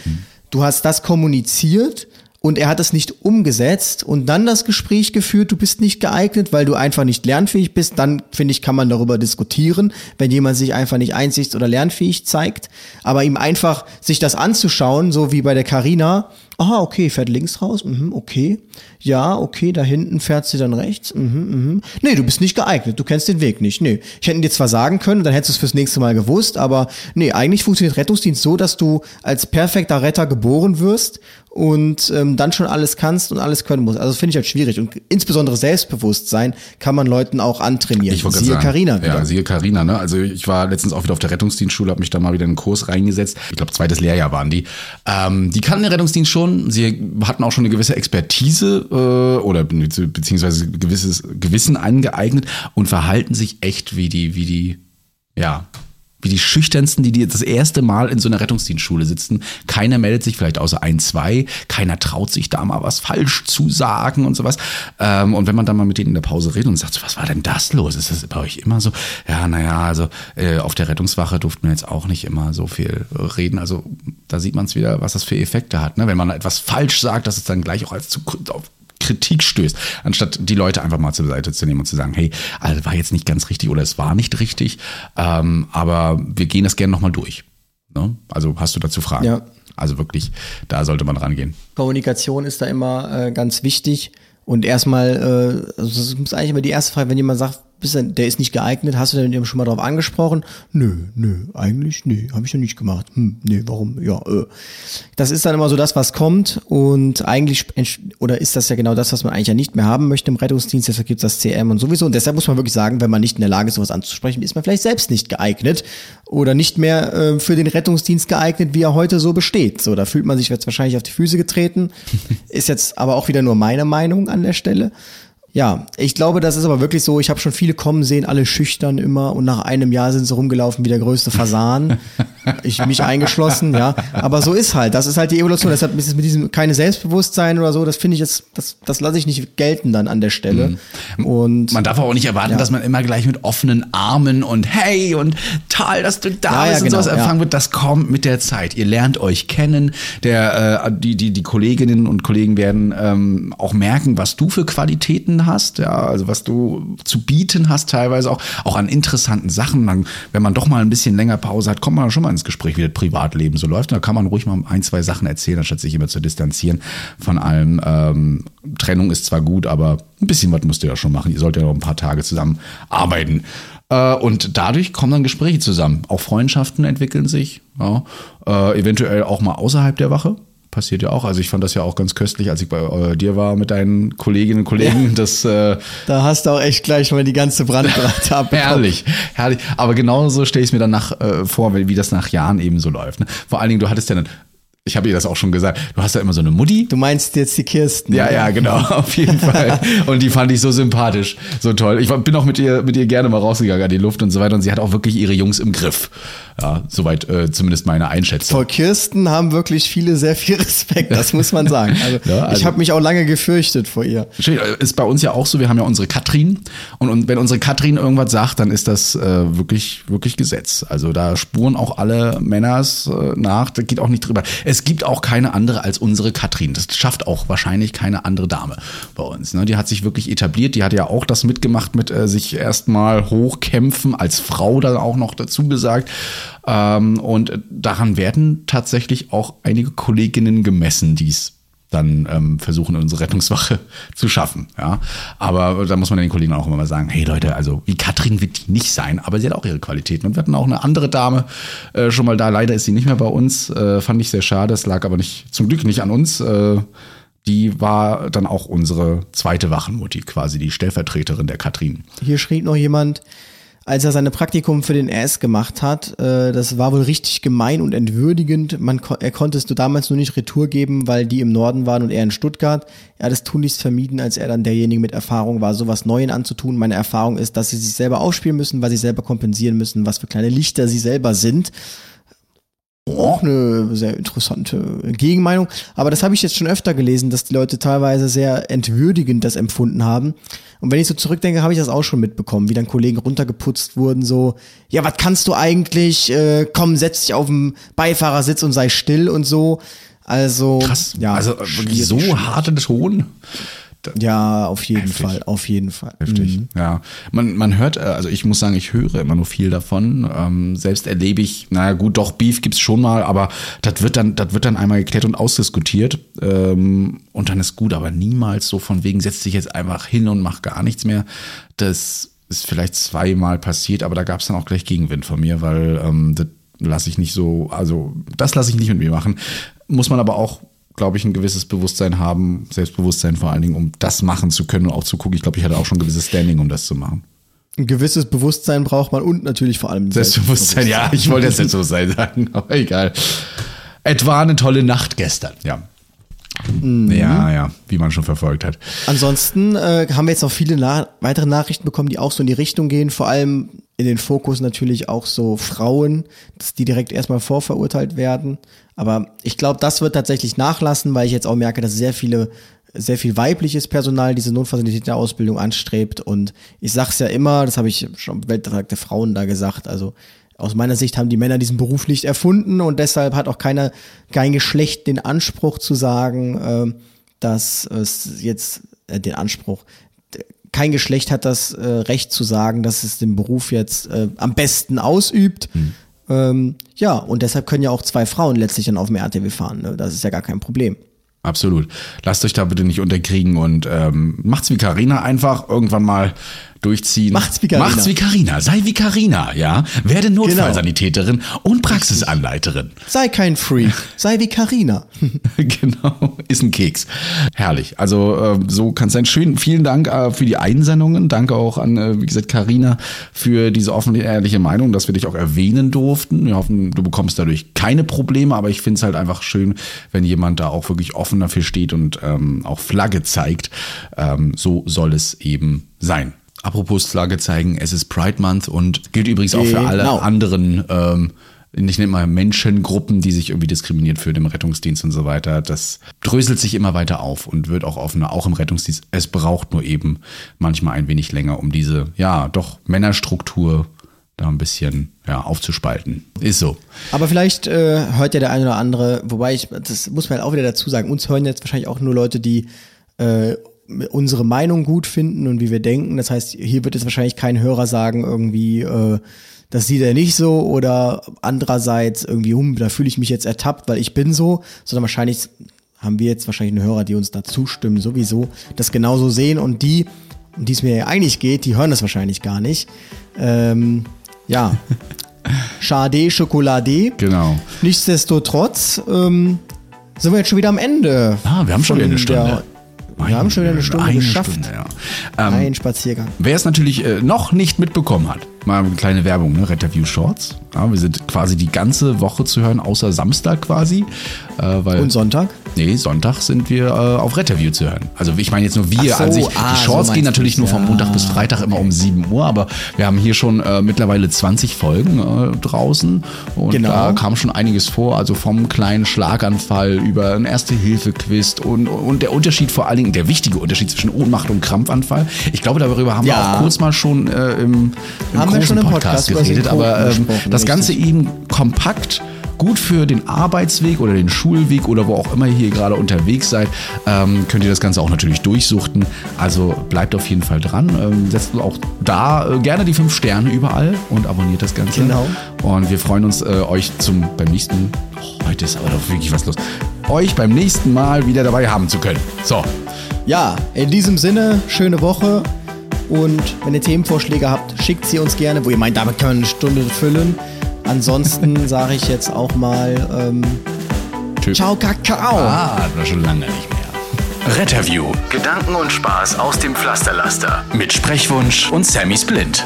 Du hast das kommuniziert und er hat es nicht umgesetzt und dann das Gespräch geführt, du bist nicht geeignet, weil du einfach nicht lernfähig bist, dann finde ich, kann man darüber diskutieren, wenn jemand sich einfach nicht einsichts- oder lernfähig zeigt, aber ihm einfach sich das anzuschauen, so wie bei der Carina, aha, okay, fährt links raus, mhm, okay, ja, okay, da hinten fährt sie dann rechts, mhm, mhm. Nee, du bist nicht geeignet, du kennst den Weg nicht, nee. Ich hätte dir zwar sagen können, dann hättest du es fürs nächste Mal gewusst, aber nee, eigentlich funktioniert Rettungsdienst so, dass du als perfekter Retter geboren wirst und ähm, dann schon alles kannst und alles können musst. Also finde ich halt schwierig und insbesondere Selbstbewusstsein kann man Leuten auch antrainieren. Ich Siehe wieder. Ja, siehe Carina, ne? Also ich war letztens auch wieder auf der Rettungsdienstschule, habe mich da mal wieder in einen Kurs reingesetzt. Ich glaube, zweites Lehrjahr waren die. Ähm, die kannten den Rettungsdienst schon. Sie hatten auch schon eine gewisse Expertise äh, oder be- beziehungsweise gewisses Gewissen angeeignet und verhalten sich echt wie die, wie die, ja, wie die schüchternsten, die, das erste Mal in so einer Rettungsdienstschule sitzen. Keiner meldet sich, vielleicht außer ein, zwei. Keiner traut sich da mal was falsch zu sagen und sowas. Ähm, und wenn man dann mal mit denen in der Pause redet und sagt, was war denn das los? Ist das bei euch immer so? Ja, naja, also äh, auf der Rettungswache durften wir jetzt auch nicht immer so viel reden. Also da sieht man es wieder, was das für Effekte hat. Ne? Wenn man etwas falsch sagt, dass es dann gleich auch als zu auf Kritik stößt, anstatt die Leute einfach mal zur Seite zu nehmen und zu sagen, hey, also war jetzt nicht ganz richtig oder es war nicht richtig, ähm, aber wir gehen das gerne nochmal durch. Ne? Also hast du dazu Fragen? Ja. Also wirklich, da sollte man rangehen. Kommunikation ist da immer äh, ganz wichtig. Und erstmal, äh, also das ist eigentlich immer die erste Frage, wenn jemand sagt, bist du, der ist nicht geeignet, hast du denn mit ihm schon mal darauf angesprochen? Nö, nö, eigentlich, nö, habe ich noch nicht gemacht. Hm, nee, warum? Ja, äh. Das ist dann immer so das, was kommt und eigentlich, oder ist das ja genau das, was man eigentlich ja nicht mehr haben möchte im Rettungsdienst, deshalb gibt es das CM und sowieso. Und deshalb muss man wirklich sagen, wenn man nicht in der Lage ist, sowas anzusprechen, ist man vielleicht selbst nicht geeignet oder nicht mehr äh, für den Rettungsdienst geeignet, wie er heute so besteht. So, da fühlt man sich jetzt wahrscheinlich auf die Füße getreten. *laughs* ist jetzt aber auch wieder nur meine Meinung an der Stelle. Ja, ich glaube, das ist aber wirklich so. Ich habe schon viele kommen sehen, alle schüchtern immer und nach einem Jahr sind sie rumgelaufen wie der größte Fasan. *laughs* ich mich eingeschlossen, ja. Aber so ist halt. Das ist halt die Evolution. Deshalb ist es mit diesem keine Selbstbewusstsein oder so. Das finde ich jetzt, das, das lasse ich nicht gelten dann an der Stelle. Mhm. Und man darf auch nicht erwarten, ja. dass man immer gleich mit offenen Armen und hey und toll, dass du da ja, bist ja, genau, und sowas empfangen wird. Das kommt mit der Zeit. Ihr lernt euch kennen. Der, äh, die, die, die Kolleginnen und Kollegen werden ähm, auch merken, was du für Qualitäten hast, ja, also was du zu bieten hast, teilweise auch, auch an interessanten Sachen. Dann, wenn man doch mal ein bisschen länger Pause hat, kommt man schon mal ins Gespräch, wie das Privatleben so läuft. da kann man ruhig mal ein, zwei Sachen erzählen, anstatt sich immer zu distanzieren von allem. Ähm, Trennung ist zwar gut, aber ein bisschen was musst du ja schon machen. Ihr sollt ja noch ein paar Tage zusammen arbeiten. Äh, und dadurch kommen dann Gespräche zusammen. Auch Freundschaften entwickeln sich. Ja. Äh, eventuell auch mal außerhalb der Wache passiert ja auch. Also ich fand das ja auch ganz köstlich, als ich bei äh, dir war mit deinen Kolleginnen und Kollegen. Ja. Das, äh, da hast du auch echt gleich mal die ganze Brandbreite *laughs* abbekommen. herrlich, herrlich. Aber genauso stelle ich es mir dann nach, äh, vor, wie, wie das nach Jahren eben so läuft. Ne? Vor allen Dingen, du hattest ja dann ich habe ihr das auch schon gesagt, du hast ja immer so eine Mutti. Du meinst jetzt die Kirsten. Ja, ja, genau, *laughs* auf jeden Fall. Und die fand ich so sympathisch, so toll. Ich bin auch mit ihr, mit ihr gerne mal rausgegangen an die Luft und so weiter. Und sie hat auch wirklich ihre Jungs im Griff. Ja, soweit äh, zumindest meine Einschätzung. Vor Kirsten haben wirklich viele sehr viel Respekt, das muss man sagen. Also, *laughs* ja, also ich habe mich auch lange gefürchtet vor ihr. Äh, ist bei uns ja auch so, wir haben ja unsere Katrin. Und, und wenn unsere Katrin irgendwas sagt, dann ist das äh, wirklich, wirklich Gesetz. Also da spuren auch alle Männers äh, nach, da geht auch nicht drüber es gibt auch keine andere als unsere Katrin. Das schafft auch wahrscheinlich keine andere Dame bei uns. Ne? Die hat sich wirklich etabliert. Die hat ja auch das mitgemacht mit äh, sich erstmal hochkämpfen, als Frau dann auch noch dazu gesagt. Ähm, und daran werden tatsächlich auch einige Kolleginnen gemessen, die es dann ähm, versuchen, unsere Rettungswache *laughs* zu schaffen. Ja, aber da muss man den Kollegen auch immer mal sagen: Hey Leute, also wie Katrin wird die nicht sein, aber sie hat auch ihre Qualitäten. Und wir hatten auch eine andere Dame äh, schon mal da. Leider ist sie nicht mehr bei uns. Äh, fand ich sehr schade. Es lag aber nicht, zum Glück nicht an uns. Äh, die war dann auch unsere zweite Wachenmutti, quasi die Stellvertreterin der Katrin. Hier schrieb noch jemand, als er seine Praktikum für den RS gemacht hat. Äh, das war wohl richtig gemein und entwürdigend. Man, er konnte es nur damals nur nicht Retour geben, weil die im Norden waren und er in Stuttgart. Er hat es tunlichst vermieden, als er dann derjenige mit Erfahrung war, sowas Neuen anzutun. Meine Erfahrung ist, dass sie sich selber aufspielen müssen, weil sie selber kompensieren müssen, was für kleine Lichter sie selber sind. Auch eine sehr interessante Gegenmeinung. Aber das habe ich jetzt schon öfter gelesen, dass die Leute teilweise sehr entwürdigend das empfunden haben. Und wenn ich so zurückdenke, habe ich das auch schon mitbekommen, wie dann Kollegen runtergeputzt wurden, so, ja, was kannst du eigentlich? Äh, komm, setz dich auf den Beifahrersitz und sei still und so. Also, Krass, ja, also so harte Ton. Ja, auf jeden Heftig. Fall, auf jeden Fall. Heftig, mhm. ja. Man, man hört, äh, also ich muss sagen, ich höre immer nur viel davon. Ähm, selbst erlebe ich, naja gut, doch, Beef gibt's schon mal, aber das wird dann, das wird dann einmal geklärt und ausdiskutiert ähm, und dann ist gut, aber niemals so von wegen, setz dich jetzt einfach hin und mach gar nichts mehr. Das ist vielleicht zweimal passiert, aber da gab's dann auch gleich Gegenwind von mir, weil ähm, das lasse ich nicht so, also das lasse ich nicht mit mir machen. Muss man aber auch glaube ich, ein gewisses Bewusstsein haben, Selbstbewusstsein vor allen Dingen, um das machen zu können und auch zu gucken. Ich glaube, ich hatte auch schon ein gewisses Standing, um das zu machen. Ein gewisses Bewusstsein braucht man und natürlich vor allem Selbstbewusstsein. Selbstbewusstsein. Ja, ich wollte jetzt Selbstbewusstsein sagen, aber egal. Etwa eine tolle Nacht gestern, ja. Mhm. Ja, ja, wie man schon verfolgt hat. Ansonsten äh, haben wir jetzt noch viele na weitere Nachrichten bekommen, die auch so in die Richtung gehen. Vor allem in den Fokus natürlich auch so Frauen, dass die direkt erstmal vorverurteilt werden. Aber ich glaube, das wird tatsächlich nachlassen, weil ich jetzt auch merke, dass sehr viele, sehr viel weibliches Personal diese Notfallsanitäterausbildung anstrebt. Und ich sag's ja immer, das habe ich schon Welttag der Frauen da gesagt, also aus meiner Sicht haben die Männer diesen Beruf nicht erfunden und deshalb hat auch keiner, kein Geschlecht den Anspruch zu sagen, äh, dass es jetzt äh, den Anspruch, kein Geschlecht hat das äh, Recht zu sagen, dass es den Beruf jetzt äh, am besten ausübt. Hm. Ähm, ja, und deshalb können ja auch zwei Frauen letztlich dann auf dem RTW fahren. Ne? Das ist ja gar kein Problem. Absolut. Lasst euch da bitte nicht unterkriegen und ähm, macht's wie Karina einfach irgendwann mal durchziehen. Macht's wie Carina. Macht's wie Carina. Sei wie Carina, ja. Werde Notfallsanitäterin und Praxisanleiterin. Sei kein Freak, sei wie Karina. *laughs* genau, ist ein Keks. Herrlich. Also äh, so kann es sein. Schön, vielen Dank äh, für die Einsendungen. Danke auch an, äh, wie gesagt, Carina für diese offene, ehrliche Meinung, dass wir dich auch erwähnen durften. Wir hoffen, du bekommst dadurch keine Probleme, aber ich finde es halt einfach schön, wenn jemand da auch wirklich offen dafür steht und ähm, auch Flagge zeigt. Ähm, so soll es eben sein. Apropos Flagge zeigen, es ist Pride Month und gilt übrigens auch für alle Genau. anderen, ähm, ich nenne mal Menschengruppen, die sich irgendwie diskriminiert fühlen im Rettungsdienst und so weiter. Das dröselt sich immer weiter auf und wird auch offener, auch im Rettungsdienst. Es braucht nur eben manchmal ein wenig länger, um diese, ja, doch Männerstruktur da ein bisschen ja, aufzuspalten. Ist so. Aber vielleicht äh, hört ja der eine oder andere, wobei ich, das muss man halt auch wieder dazu sagen, uns hören jetzt wahrscheinlich auch nur Leute, die äh, unsere Meinung gut finden und wie wir denken. Das heißt, hier wird jetzt wahrscheinlich kein Hörer sagen, irgendwie, äh, das sieht er nicht so oder andererseits irgendwie, hum, da fühle ich mich jetzt ertappt, weil ich bin so, sondern wahrscheinlich haben wir jetzt wahrscheinlich einen Hörer, die uns da zustimmen, sowieso, das genauso sehen und die, um die es mir ja eigentlich geht, die hören das wahrscheinlich gar nicht. Ähm, ja. *laughs* Schade, Schokolade. Genau. Nichtsdestotrotz ähm, sind wir jetzt schon wieder am Ende. Ah, wir haben schon wieder eine Stunde. Wir haben schon wieder eine Stunde Eine geschafft. Stunde, ja. Ähm, Ein Spaziergang. Wer es natürlich äh, noch nicht mitbekommen hat, mal eine kleine Werbung, ne? Retterview Shorts. Ja, wir sind quasi die ganze Woche zu hören, außer Samstag quasi. Äh, weil, Und Sonntag? Nee, Sonntag sind wir äh, auf Retterview zu hören. Also ich meine jetzt nur wir so, an sich. ah, die so Shorts meinst gehen natürlich nur vom ja. Montag bis Freitag immer um 7 Uhr, aber wir haben hier schon äh, mittlerweile 20 Folgen äh, draußen und Genau. da kam schon einiges vor, also vom kleinen Schlaganfall über ein Erste-Hilfe-Quiz und, und der Unterschied vor allen Dingen, der wichtige Unterschied zwischen Ohnmacht und Krampfanfall. Ich glaube, darüber haben wir Ja. auch kurz mal schon äh, im, im Haben wir großen schon im Podcast, Podcast geredet, aber ähm, das richtig. Ganze eben kompakt gut für den Arbeitsweg oder den Schulweg oder wo auch immer ihr hier gerade unterwegs seid, ähm, könnt ihr das Ganze auch natürlich durchsuchten. Also bleibt auf jeden Fall dran. Ähm, setzt auch da äh, gerne die fünf Sterne überall und abonniert das Ganze. Genau. Und wir freuen uns, äh, euch zum beim nächsten. Oh, heute ist aber doch wirklich was los. Euch beim nächsten Mal wieder dabei haben zu können. So. Ja, in diesem Sinne, schöne Woche. Und wenn ihr Themenvorschläge habt, schickt sie uns gerne, wo ihr meint, damit können wir eine Stunde füllen. Ansonsten *laughs* sage ich jetzt auch mal ähm, Tschüss. Ciao, Kakao. Ah, das war schon lange nicht mehr. Retterview. Gedanken und Spaß aus dem Pflasterlaster. Mit Sprechwunsch und Sammy Splint.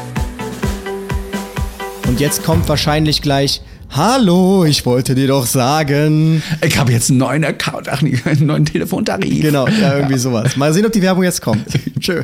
Und jetzt kommt wahrscheinlich gleich, hallo, ich wollte dir doch sagen. Ich habe jetzt einen neuen Account, ach nee, *laughs* einen neuen Telefontarif. Genau, ja, irgendwie sowas. Mal sehen, ob die Werbung jetzt kommt. *laughs* Tschö.